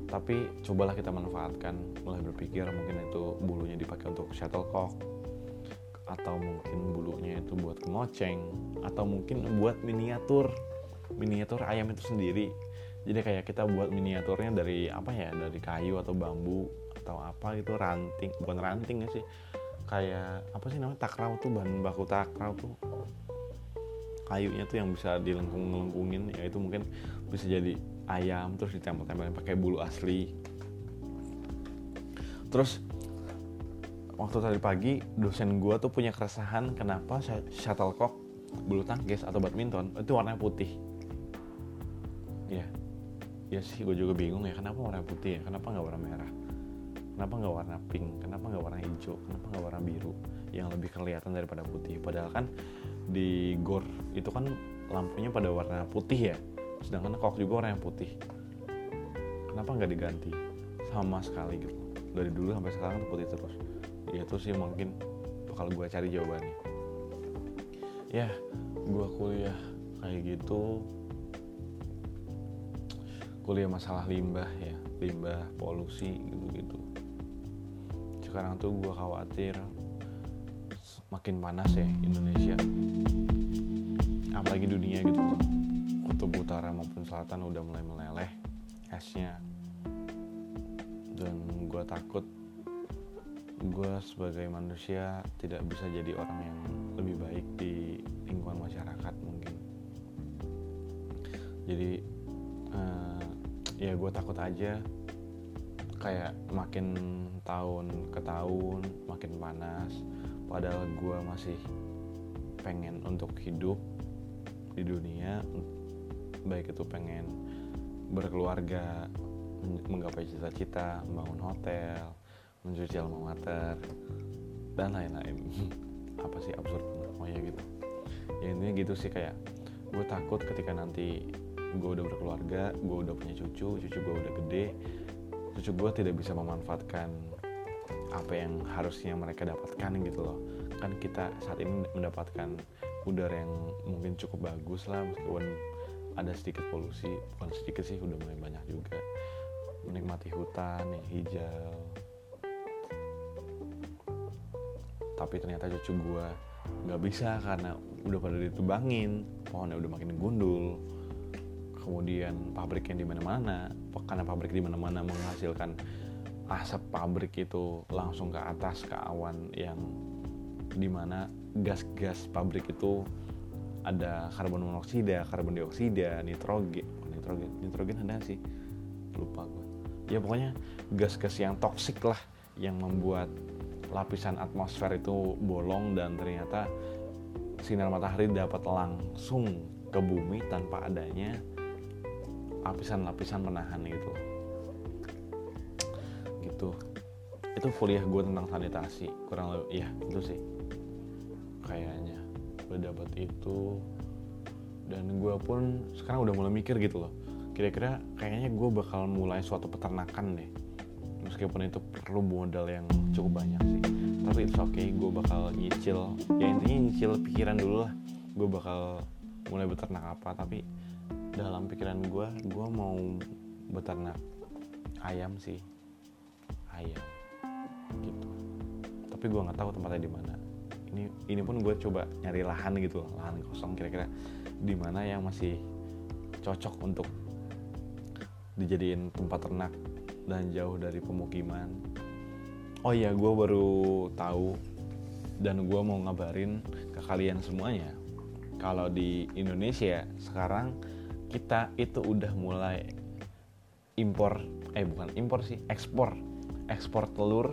Tapi cobalah kita manfaatkan mulai berpikir mungkin itu bulunya dipakai untuk shuttlecock atau mungkin bulunya itu buat ngoceng atau mungkin buat miniatur miniatur ayam itu sendiri. Jadi kayak kita buat miniaturnya dari apa ya dari kayu atau bambu atau apa gitu ranting bukan ranting ya sih? Kayak apa sih namanya takrau tuh bahan baku takrau tuh kayunya tuh yang bisa dilengkung-lengkungin ya itu mungkin bisa jadi ayam terus ditempel-tempelin pakai bulu asli. Terus waktu tadi pagi dosen gue tuh punya keresahan kenapa shuttlecock bulu tangkis atau badminton itu warnanya putih. Ya ya sih gue juga bingung ya kenapa warna putih ya? Kenapa nggak warna merah? Kenapa nggak warna pink? Kenapa nggak warna hijau? Kenapa nggak warna biru yang lebih kelihatan daripada putih? Padahal kan di gor itu kan lampunya pada warna putih ya. Sedangkan kok juga warna yang putih. Kenapa nggak diganti? Sama sekali gitu. Dari dulu sampai sekarang putih terus. Ya itu sih mungkin bakal gue cari jawabannya. Ya gue kuliah kayak gitu. Kuliah masalah limbah ya. Limbah polusi gitu-gitu. Sekarang tuh gue khawatir makin panas ya Indonesia. Apalagi dunia gitu. Kutub utara maupun selatan udah mulai meleleh esnya. Dan gue takut gue sebagai manusia tidak bisa jadi orang yang lebih baik di lingkungan masyarakat mungkin. Jadi uh, ya gue takut aja. Kayak makin tahun ke tahun makin panas padahal gue masih pengen untuk hidup di dunia baik itu pengen berkeluarga menggapai cita-cita membangun hotel mencuci alma mater dan lain-lain. Apa sih absurd oh ya gitu? Ya intinya gitu sih kayak gue takut ketika nanti gue udah berkeluarga gue udah punya cucu cucu gue udah gede cucu gue tidak bisa memanfaatkan apa yang harusnya mereka dapatkan gitu loh. Kan kita saat ini mendapatkan udara yang mungkin cukup bagus lah meskipun ada sedikit polusi. Bukan sedikit sih udah mulai banyak juga. Menikmati hutan yang hijau. Tapi ternyata cucu gue nggak bisa karena udah pada ditebangin pohonnya udah makin gundul. Kemudian pabrik yang di mana-mana karena pabrik di mana-mana menghasilkan asap pabrik itu langsung ke atas ke awan yang di mana gas-gas pabrik itu ada karbon monoksida, karbon dioksida, nitrogen, nitrogen, nitrogen ada sih, lupa gue. Ya pokoknya gas-gas yang toksik lah yang membuat lapisan atmosfer itu bolong dan ternyata sinar matahari dapat langsung ke bumi tanpa adanya lapisan-lapisan penahan itu itu. Kuliah gue tentang sanitasi kurang lebih ya itu sih. Kayaknya. Gue dapat itu dan gue pun sekarang udah mulai mikir gitu loh. Kira-kira kayaknya gue bakal mulai suatu peternakan deh. Meskipun itu perlu modal yang cukup banyak sih. Tapi it's okay gue bakal nyicil ya intinya nyicil pikiran dulu lah. Gue bakal mulai beternak apa. Tapi dalam pikiran gue gue mau beternak ayam sih ayam gitu. Tapi gue nggak tahu tempatnya di mana. Ini ini pun gue coba nyari lahan gitu lahan kosong kira-kira di mana yang masih cocok untuk dijadiin tempat ternak dan jauh dari pemukiman. Oh iya gue baru tahu dan gue mau ngabarin ke kalian semuanya. Kalau di Indonesia sekarang kita itu udah mulai impor eh bukan impor sih ekspor ekspor telur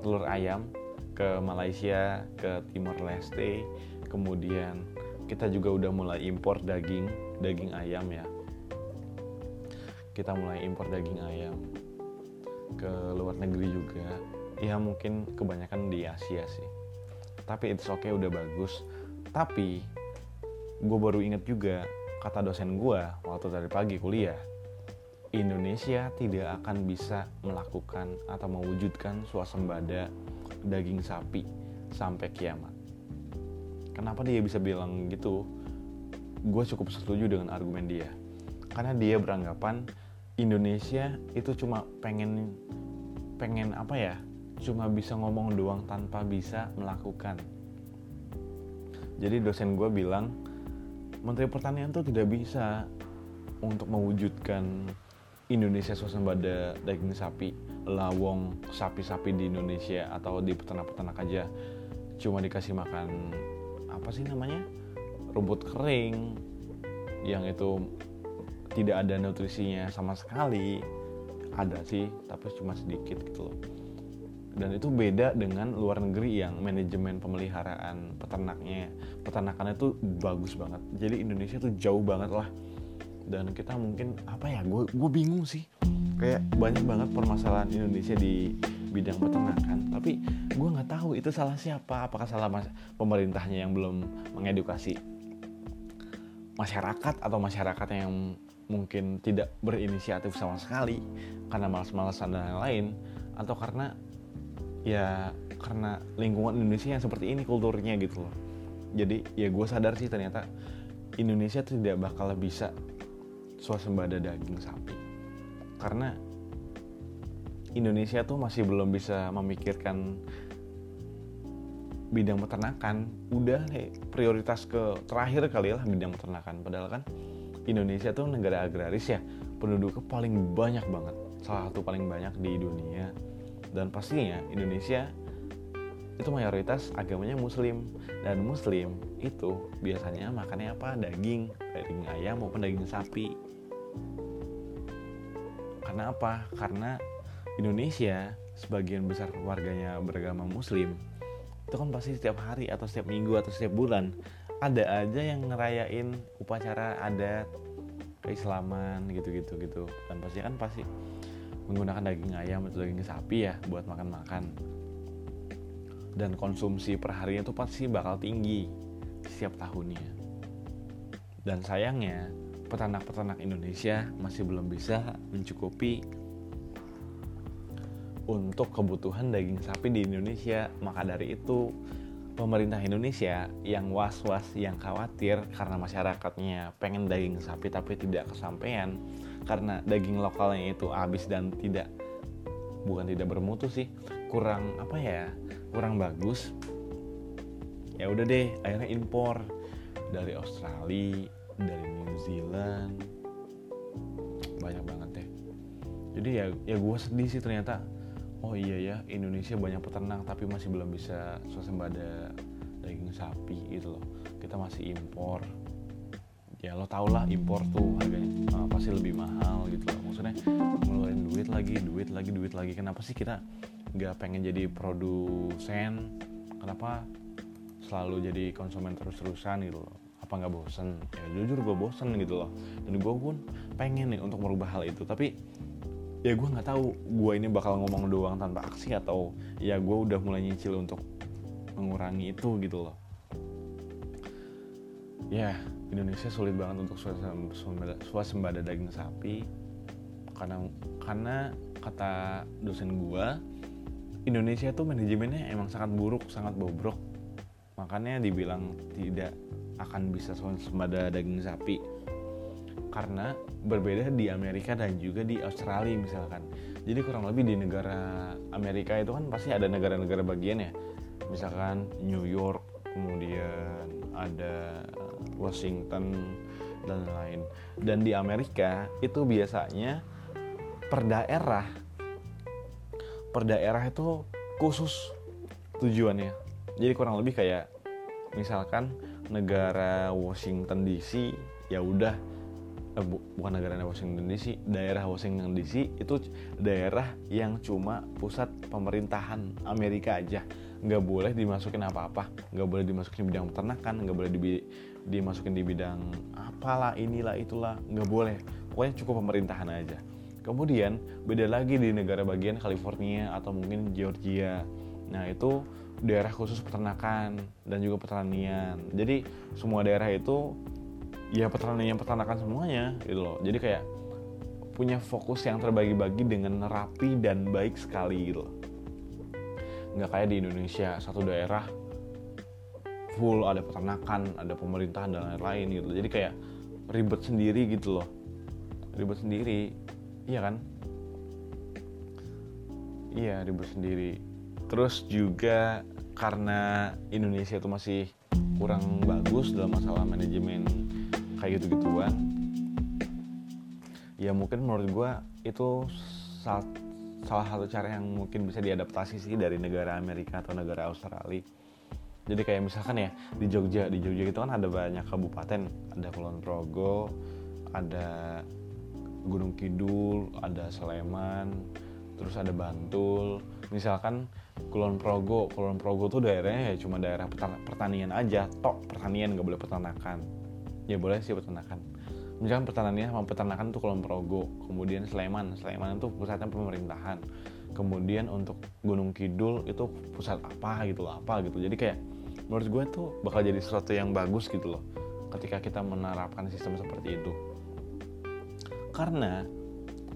telur ayam ke Malaysia ke Timor Leste. Kemudian kita juga udah mulai impor daging daging ayam ya. Kita mulai impor daging ayam ke luar negeri juga. Ya mungkin kebanyakan di Asia sih. Tapi it's okay udah bagus. Tapi gue baru inget juga kata dosen gue waktu dari pagi kuliah Indonesia tidak akan bisa melakukan atau mewujudkan swasembada daging sapi sampai kiamat. Kenapa dia bisa bilang gitu? Gue cukup setuju dengan argumen dia. Karena dia beranggapan Indonesia itu cuma pengen pengen apa ya? Cuma bisa ngomong doang tanpa bisa melakukan. Jadi dosen gue bilang Menteri Pertanian tuh tidak bisa untuk mewujudkan Indonesia swasembada daging sapi lawong sapi-sapi di Indonesia atau di peternak-peternak aja. Cuma dikasih makan apa sih namanya? Rumput kering yang itu tidak ada nutrisinya sama sekali. Ada sih tapi cuma sedikit gitu loh. Dan itu beda dengan luar negeri yang manajemen pemeliharaan peternaknya. Peternakannya itu bagus banget. Jadi Indonesia tuh jauh banget lah dan kita mungkin apa ya gue gue bingung sih. Kayak banyak banget permasalahan Indonesia di bidang peternakan tapi gue nggak tahu itu salah siapa. Apakah salah mas pemerintahnya yang belum mengedukasi masyarakat atau masyarakat yang mungkin tidak berinisiatif sama sekali karena malas-malasan dan lain-lain? Atau karena ya karena lingkungan Indonesia yang seperti ini kulturnya gitu loh. Jadi ya gue sadar sih ternyata Indonesia tidak bakal bisa swasembada daging sapi. Karena Indonesia tuh masih belum bisa memikirkan bidang peternakan. Udah nih prioritas ke terakhir kali lah bidang peternakan. Padahal kan Indonesia tuh negara agraris ya penduduknya paling banyak banget salah satu paling banyak di dunia. Dan pastinya Indonesia itu mayoritas agamanya muslim. Dan muslim itu biasanya makannya apa? Daging daging ayam maupun daging sapi karena apa? Karena Indonesia sebagian besar warganya beragama muslim itu kan pasti setiap hari atau setiap minggu atau setiap bulan ada aja yang ngerayain upacara adat keislaman gitu-gitu gitu. Dan pasti kan pasti menggunakan daging ayam atau daging sapi ya buat makan-makan. Dan konsumsi perharinya itu pasti bakal tinggi setiap tahunnya. Dan sayangnya peternak-peternak Indonesia masih belum bisa mencukupi untuk kebutuhan daging sapi di Indonesia. Maka dari itu pemerintah Indonesia yang was-was, yang khawatir karena masyarakatnya pengen daging sapi tapi tidak kesampaian karena daging lokalnya itu habis dan tidak bukan tidak bermutu sih kurang apa ya kurang bagus ya udah deh akhirnya impor dari Australia dari New Zealand. Banyak banget deh. Jadi ya ya gue sedih sih ternyata. Oh iya ya Indonesia banyak peternak tapi masih belum bisa swasembada daging sapi gitu loh. Kita masih impor. Ya lo tau lah impor tuh harganya uh, pasti lebih mahal gitu loh. Maksudnya ngeluarin duit lagi duit lagi duit lagi. Kenapa sih kita nggak pengen jadi produsen? Kenapa selalu jadi konsumen terus-terusan gitu loh apa nggak bosen? Ya jujur gue bosen gitu loh. Dan gue pun pengen nih untuk merubah hal itu tapi ya gue nggak tahu gue ini bakal ngomong doang tanpa aksi atau ya gue udah mulai nyicil untuk mengurangi itu gitu loh. Ya Indonesia sulit banget untuk swasembada, daging sapi. Karena karena kata dosen gua Indonesia tuh manajemennya emang sangat buruk sangat bobrok. Makanya dibilang tidak akan bisa swasembada daging sapi. Karena berbeda di Amerika dan juga di Australia misalkan. Jadi kurang lebih di negara Amerika itu kan pasti ada negara-negara bagian ya. Misalkan New York kemudian ada Washington dan lain dan di Amerika itu biasanya per daerah per daerah itu khusus tujuannya. Jadi kurang lebih kayak misalkan negara Washington DC ya udah. Eh, bu, bukan negara Washington DC daerah Washington DC itu daerah yang cuma pusat pemerintahan Amerika aja. Nggak boleh dimasukin apa-apa. Nggak boleh dimasukin di bidang peternakan nggak boleh di, dimasukin di bidang apalah inilah itulah. Nggak boleh. Pokoknya cukup pemerintahan aja. Kemudian beda lagi di negara bagian California atau mungkin Georgia. Nah itu daerah khusus peternakan dan juga pertanian jadi semua daerah itu ya pertanian peternakan semuanya gitu loh. Jadi kayak punya fokus yang terbagi-bagi dengan rapi dan baik sekali gitu loh. Nggak kayak di Indonesia satu daerah full ada peternakan ada pemerintahan dan lain-lain gitu jadi kayak ribet sendiri gitu loh. Ribet sendiri. Iya kan? Iya ribet sendiri terus juga karena Indonesia itu masih kurang bagus dalam masalah manajemen kayak gitu-gituan ya mungkin menurut gue itu salah, salah satu cara yang mungkin bisa diadaptasi sih dari negara Amerika atau negara Australia. Jadi kayak misalkan ya di Jogja di Jogja itu kan ada banyak kabupaten. Ada Kulon Progo ada Gunung Kidul ada Sleman terus ada Bantul. Misalkan Kulon Progo. Kulon Progo tuh daerahnya ya cuma daerah pertanian aja. Tok pertanian nggak boleh peternakan. Ya boleh sih peternakan. Misalkan pertanian sama peternakan tuh Kulon Progo. Kemudian Sleman. Sleman itu pusatnya pemerintahan. Kemudian untuk Gunung Kidul itu pusat apa gitu loh apa gitu. Jadi kayak menurut gue tuh bakal jadi sesuatu yang bagus gitu loh ketika kita menerapkan sistem seperti itu. Karena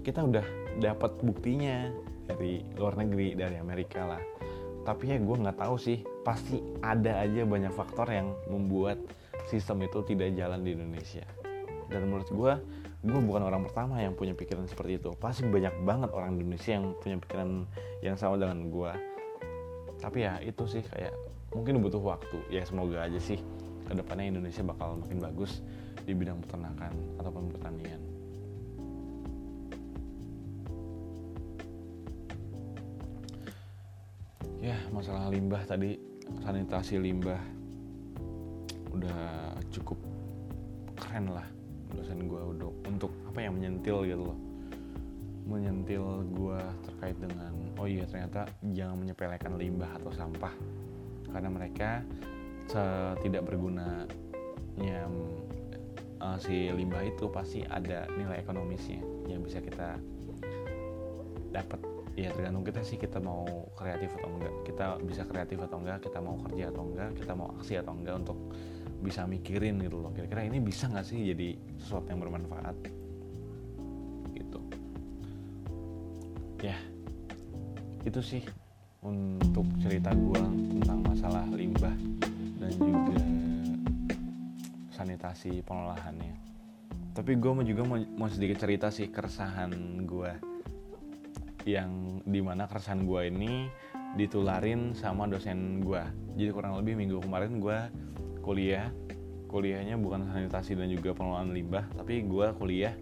kita udah dapat buktinya dari luar negeri dari Amerika lah tapi ya gue nggak tahu sih. Pasti ada aja banyak faktor yang membuat sistem itu tidak jalan di Indonesia. Dan menurut gue gue bukan orang pertama yang punya pikiran seperti itu. Pasti banyak banget orang Indonesia yang punya pikiran yang sama dengan gue tapi ya itu sih kayak mungkin butuh waktu. Ya semoga aja sih ke depannya Indonesia bakal makin bagus di bidang peternakan ataupun pertanian ya masalah limbah tadi sanitasi limbah udah cukup keren lah dosen gue udah untuk apa yang menyentil gitu loh. Menyentil gue terkait dengan oh iya ternyata jangan menyepelekan limbah atau sampah. Karena mereka tidak bergunanya uh, si limbah itu pasti ada nilai ekonomisnya yang bisa kita dapat ya tergantung kita sih kita mau kreatif atau enggak. Kita bisa kreatif atau enggak kita mau kerja atau enggak kita mau aksi atau enggak untuk bisa mikirin gitu loh. Kira-kira ini bisa nggak sih jadi sesuatu yang bermanfaat? Gitu. Ya itu sih untuk cerita gue tentang masalah limbah dan juga sanitasi pengolahannya. Tapi gue juga mau, sedikit cerita sih keresahan gue yang di mana keresahan gue ini ditularin sama dosen gue jadi kurang lebih minggu kemarin gue kuliah. Kuliahnya bukan sanitasi dan juga pengelolaan limbah tapi gue kuliah.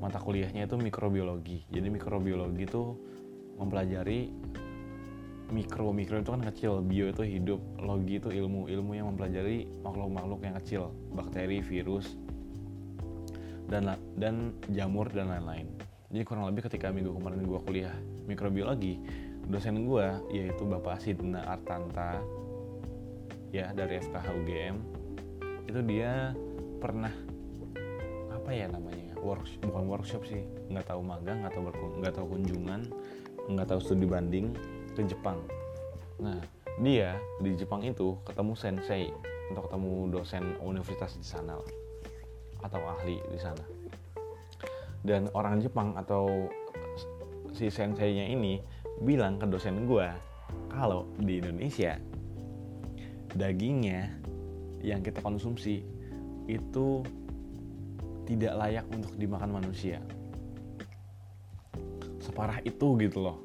Mata kuliahnya itu mikrobiologi. Jadi mikrobiologi itu mempelajari mikro mikro itu kan kecil bio itu hidup logi itu ilmu ilmu yang mempelajari makhluk makhluk yang kecil bakteri virus dan dan jamur dan lain-lain jadi kurang lebih ketika minggu kemarin gue kuliah mikrobiologi dosen gue yaitu bapak Sidna Artanta ya dari FKH UGM itu dia pernah apa ya namanya workshop bukan workshop sih nggak tahu magang nggak tahu nggak tahu kunjungan nggak tahu studi banding ke Jepang. Nah dia di Jepang itu ketemu sensei untuk ketemu dosen universitas di sana atau ahli di sana dan orang Jepang atau si senseinya ini bilang ke dosen gue kalau di Indonesia dagingnya yang kita konsumsi itu tidak layak untuk dimakan manusia. Separah itu gitu loh.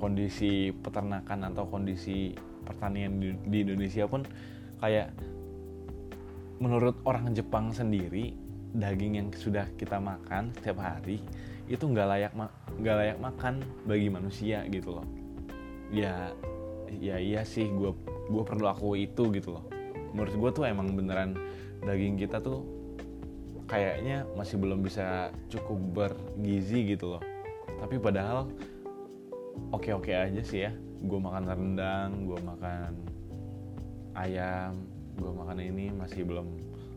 Kondisi peternakan atau kondisi pertanian di, di Indonesia pun kayak menurut orang Jepang sendiri daging yang sudah kita makan setiap hari itu nggak layak nggak layak makan bagi manusia gitu loh. Ya ya iya sih gue gue perlu aku itu gitu loh. Menurut gue tuh emang beneran daging kita tuh kayaknya masih belum bisa cukup bergizi gitu loh. Tapi padahal oke oke aja sih ya. Gue makan rendang gue makan ayam gue makan ini masih belum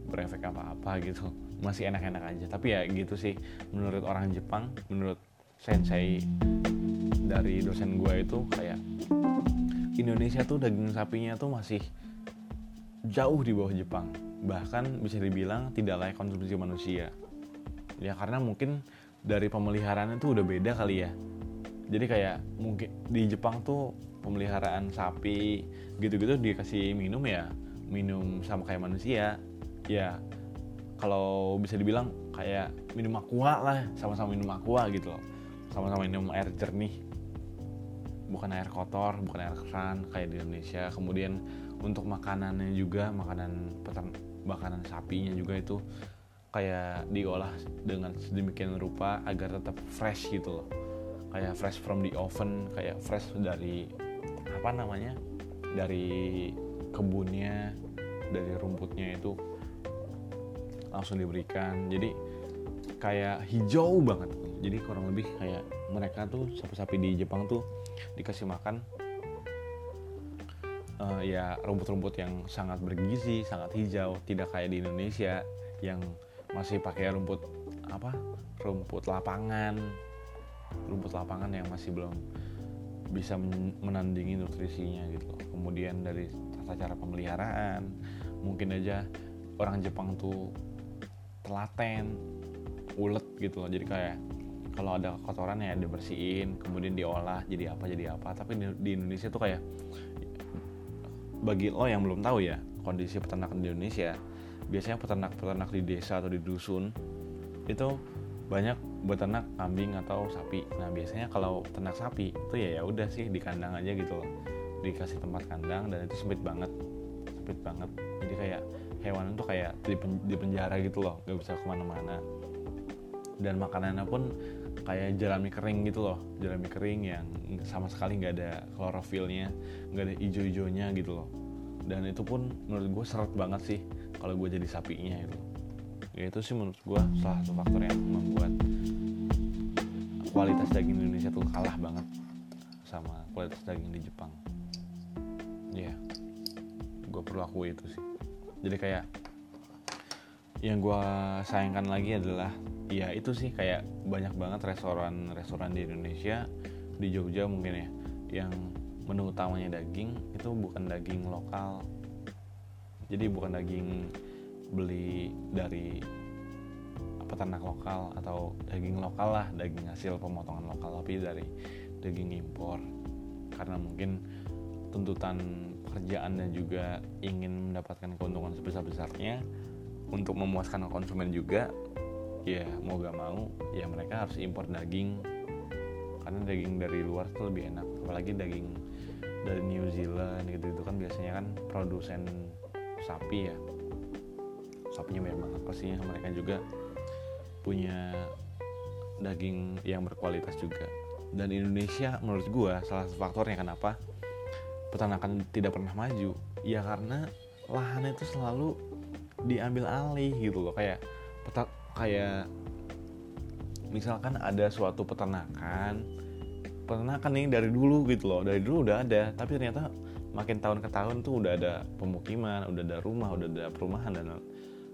berefek apa-apa gitu masih enak-enak aja. Tapi ya gitu sih menurut orang Jepang menurut sensei dari dosen gue itu kayak Indonesia tuh daging sapinya tuh masih jauh di bawah Jepang. Bahkan bisa dibilang tidak layak konsumsi manusia. Ya karena mungkin dari pemeliharaan itu udah beda kali ya. Jadi kayak mungkin di Jepang tuh pemeliharaan sapi gitu-gitu dikasih minum ya minum sama kayak manusia. Ya kalau bisa dibilang kayak minum aqua lah sama-sama minum aqua gitu loh. Sama-sama minum air jernih. Bukan air kotor bukan air keran kayak di Indonesia. Kemudian untuk makanannya juga makanan petern makanan sapinya juga itu kayak diolah dengan sedemikian rupa agar tetap fresh gitu loh. Kayak fresh from the oven kayak fresh dari apa namanya dari kebunnya dari rumputnya itu langsung diberikan jadi kayak hijau banget jadi kurang lebih kayak mereka tuh sapi-sapi di Jepang tuh dikasih makan uh, ya rumput-rumput yang sangat bergizi, sangat hijau, tidak kayak di Indonesia yang masih pakai rumput apa? rumput lapangan. Rumput lapangan yang masih belum bisa menandingi nutrisinya gitu. Kemudian dari tata cara pemeliharaan, mungkin aja orang Jepang tuh telaten, ulet gitu loh. Jadi kayak kalau ada kotoran ya dibersihin, kemudian diolah jadi apa jadi apa. Tapi di Indonesia tuh kayak bagi lo yang belum tahu ya kondisi peternakan di Indonesia biasanya peternak-peternak di desa atau di dusun itu banyak beternak kambing atau sapi. Nah biasanya kalau ternak sapi itu ya ya udah sih di kandang aja gitu loh, dikasih tempat kandang dan itu sempit banget, sempit banget. Jadi kayak hewan itu kayak di penjara gitu loh, gak bisa ke mana-mana. Dan makanannya pun kayak jerami kering gitu loh jerami kering yang sama sekali nggak ada klorofilnya nggak ada ijo-ijonya gitu loh. Dan itu pun menurut gue seret banget sih kalau gue jadi sapinya itu. Ya itu sih menurut gue salah satu faktor yang membuat kualitas daging Indonesia tuh kalah banget sama kualitas daging di Jepang. Ya yeah, gue perlu akui itu sih jadi kayak yang gue sayangkan lagi adalah ya itu sih kayak banyak banget restoran-restoran di Indonesia di Jogja mungkin ya yang menu utamanya daging itu bukan daging lokal. Jadi bukan daging beli dari peternak lokal atau daging lokal lah daging hasil pemotongan lokal tapi dari daging impor. Karena mungkin tuntutan pekerjaan dan juga ingin mendapatkan keuntungan sebesar-besarnya untuk memuaskan konsumen juga ya mau gak mau ya mereka harus impor daging. Karena daging dari luar tuh lebih enak apalagi daging dari New Zealand gitu itu kan biasanya kan produsen sapi ya. Sapinya banyak banget pastinya mereka juga punya daging yang berkualitas juga. Dan Indonesia menurut gua salah satu faktornya kenapa peternakan tidak pernah maju. Ya karena lahan itu selalu diambil alih gitu loh. Kayak petak kayak misalkan ada suatu peternakan peternakan nih dari dulu gitu loh. Dari dulu udah ada tapi ternyata makin tahun ke tahun tuh udah ada pemukiman udah ada rumah udah ada perumahan dan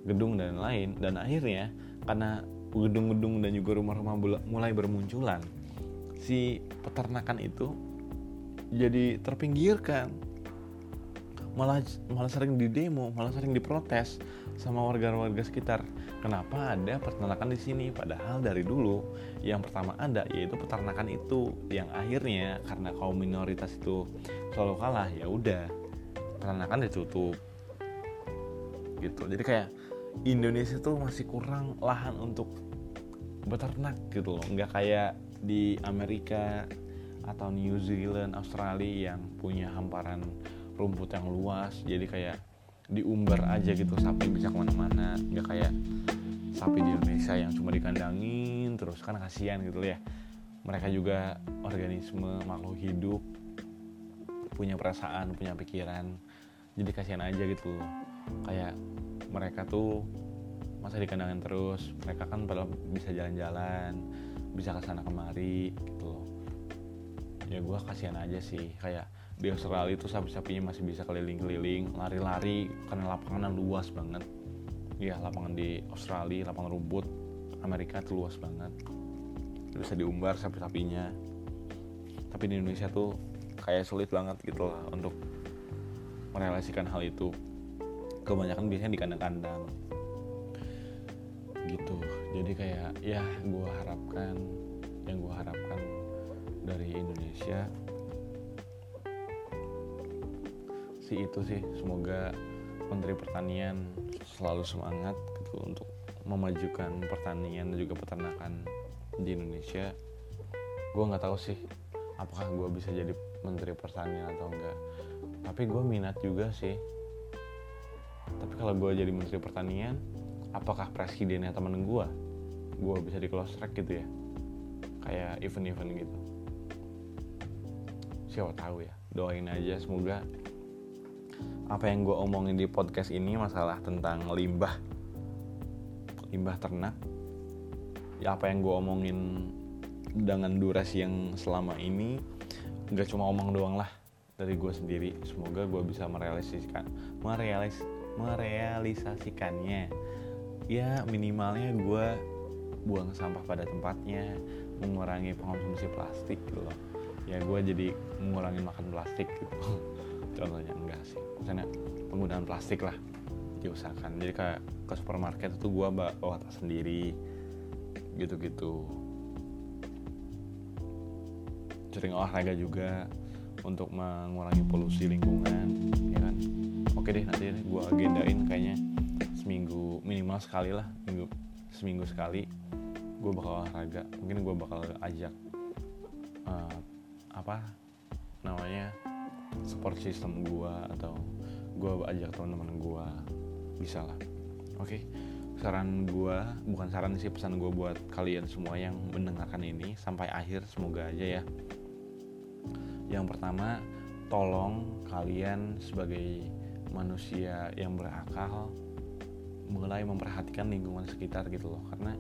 gedung dan lain. Dan akhirnya karena gedung-gedung dan juga rumah-rumah mulai bermunculan si peternakan itu jadi terpinggirkan. Malah malah sering di demo malah sering diprotes sama warga-warga sekitar. Kenapa ada peternakan di sini? Padahal dari dulu yang pertama ada yaitu peternakan itu. Yang akhirnya karena kaum minoritas itu selalu kalah ya udah peternakan ditutup. Gitu. Jadi kayak Indonesia tuh masih kurang lahan untuk beternak gitu loh. Nggak kayak di Amerika atau New Zealand Australia yang punya hamparan rumput yang luas. Jadi kayak diumbar aja gitu sapi bisa ke mana-mana. Nggak kayak sapi di Indonesia yang cuma dikandangin terus kan kasihan gitu ya. Mereka juga organisme makhluk hidup punya perasaan punya pikiran. Jadi kasihan aja gitu. Kayak mereka tuh masa dikandangin terus mereka kan bisa jalan-jalan bisa ke sana kemari gitu loh ya gue kasihan aja sih kayak di Australia itu sapi-sapinya masih bisa keliling-keliling lari-lari karena lapangannya luas banget. Ya lapangan di Australia lapangan rumput Amerika tuh luas banget. Bisa diumbar sapi-sapinya. Tapi di Indonesia tuh kayak sulit banget gitu lah untuk merealisasikan hal itu. Kebanyakan biasanya di kandang-kandang. Gitu. Jadi kayak ya gue harapkan yang gue harapkan dari Indonesia. Sih itu sih semoga Menteri Pertanian selalu semangat gitu untuk memajukan pertanian dan juga peternakan di Indonesia. Gue nggak tahu sih apakah gue bisa jadi Menteri Pertanian atau enggak. Tapi gue minat juga sih. Tapi kalau gue jadi Menteri Pertanian apakah presidennya temen gue gue bisa di close track gitu ya. Kayak event-event gitu siapa tahu ya. Doain aja semoga apa yang gue omongin di podcast ini masalah tentang limbah. Limbah ternak. Ya apa yang gue omongin dengan durasi yang selama ini nggak cuma omong doang lah dari gue sendiri. Semoga gue bisa merealisasikan merealis merealisasikannya. Ya minimalnya gue buang sampah pada tempatnya mengurangi pengonsumsi plastik gitu loh. Ya gue jadi mengurangi makan plastik gitu. Contohnya enggak sih. Misalnya penggunaan plastik lah diusahakan. Jadi kayak ke supermarket itu gue bawa tas sendiri gitu-gitu. Sering olahraga juga untuk mengurangi polusi lingkungan ya kan? Oke deh nanti gue agendain kayaknya seminggu minimal sekali lah minggu seminggu sekali gue bakal olahraga. Mungkin gue bakal ajak uh, apa namanya support system gue atau gue ajak teman-teman gue bisa lah. Oke okay. saran gue bukan saran sih pesan gue buat kalian semua yang mendengarkan ini sampai akhir semoga aja ya. Yang pertama tolong kalian sebagai manusia yang berakal mulai memperhatikan lingkungan sekitar gitu loh. Karena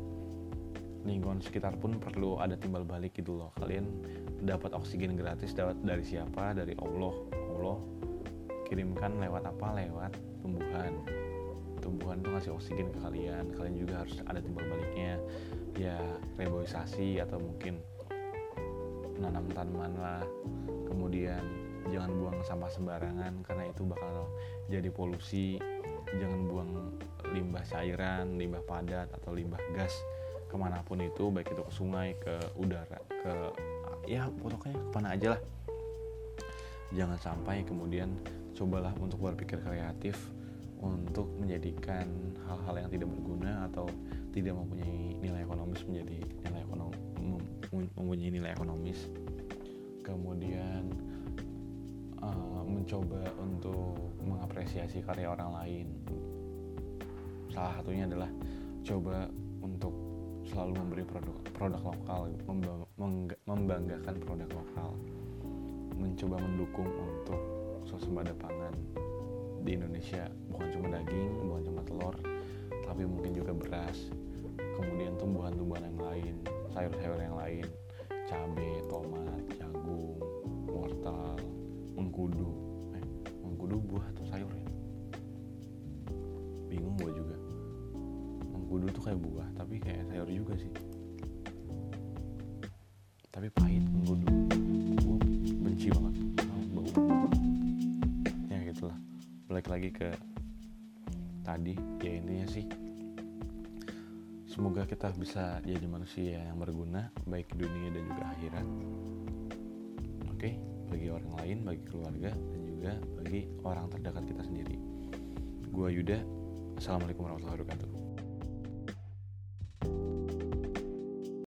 lingkungan sekitar pun perlu ada timbal balik gitu loh. Kalian dapat oksigen gratis dapat dari siapa? Dari Allah. Allah kirimkan lewat apa? Lewat tumbuhan. Tumbuhan tuh ngasih oksigen ke kalian. Kalian juga harus ada timbal baliknya. Ya reboisasi atau mungkin menanam tanaman lah. Kemudian jangan buang sampah sembarangan karena itu bakal jadi polusi. Jangan buang limbah cairan limbah padat atau limbah gas ke mana pun itu baik itu ke sungai ke udara ke ya pokoknya ke mana aja lah. Jangan sampai kemudian cobalah untuk berpikir kreatif untuk menjadikan hal-hal yang tidak berguna atau tidak mempunyai nilai ekonomis menjadi nilai ekonomi mempunyai nilai ekonomis. Kemudian uh, mencoba untuk mengapresiasi karya orang lain. Salah satunya adalah coba untuk selalu memberi produk produk lokal membanggakan produk lokal. Mencoba mendukung untuk swasembada pangan di Indonesia. Bukan cuma daging bukan cuma telur tapi mungkin juga beras. Kemudian tumbuhan-tumbuhan yang lain sayur-sayur yang lain. Cabai tomat jagung wortel mengkudu. Eh mengkudu buah mengkudu tuh kayak buah tapi kayak sayur juga sih. Tapi pahit mengkudu gue benci banget bau. Ya gitulah. Balik lagi ke tadi ya intinya sih semoga kita bisa jadi manusia yang berguna baik di dunia dan juga akhirat. Oke bagi orang lain bagi keluarga dan juga bagi orang terdekat kita sendiri. Gua Yuda. Assalamualaikum warahmatullahi wabarakatuh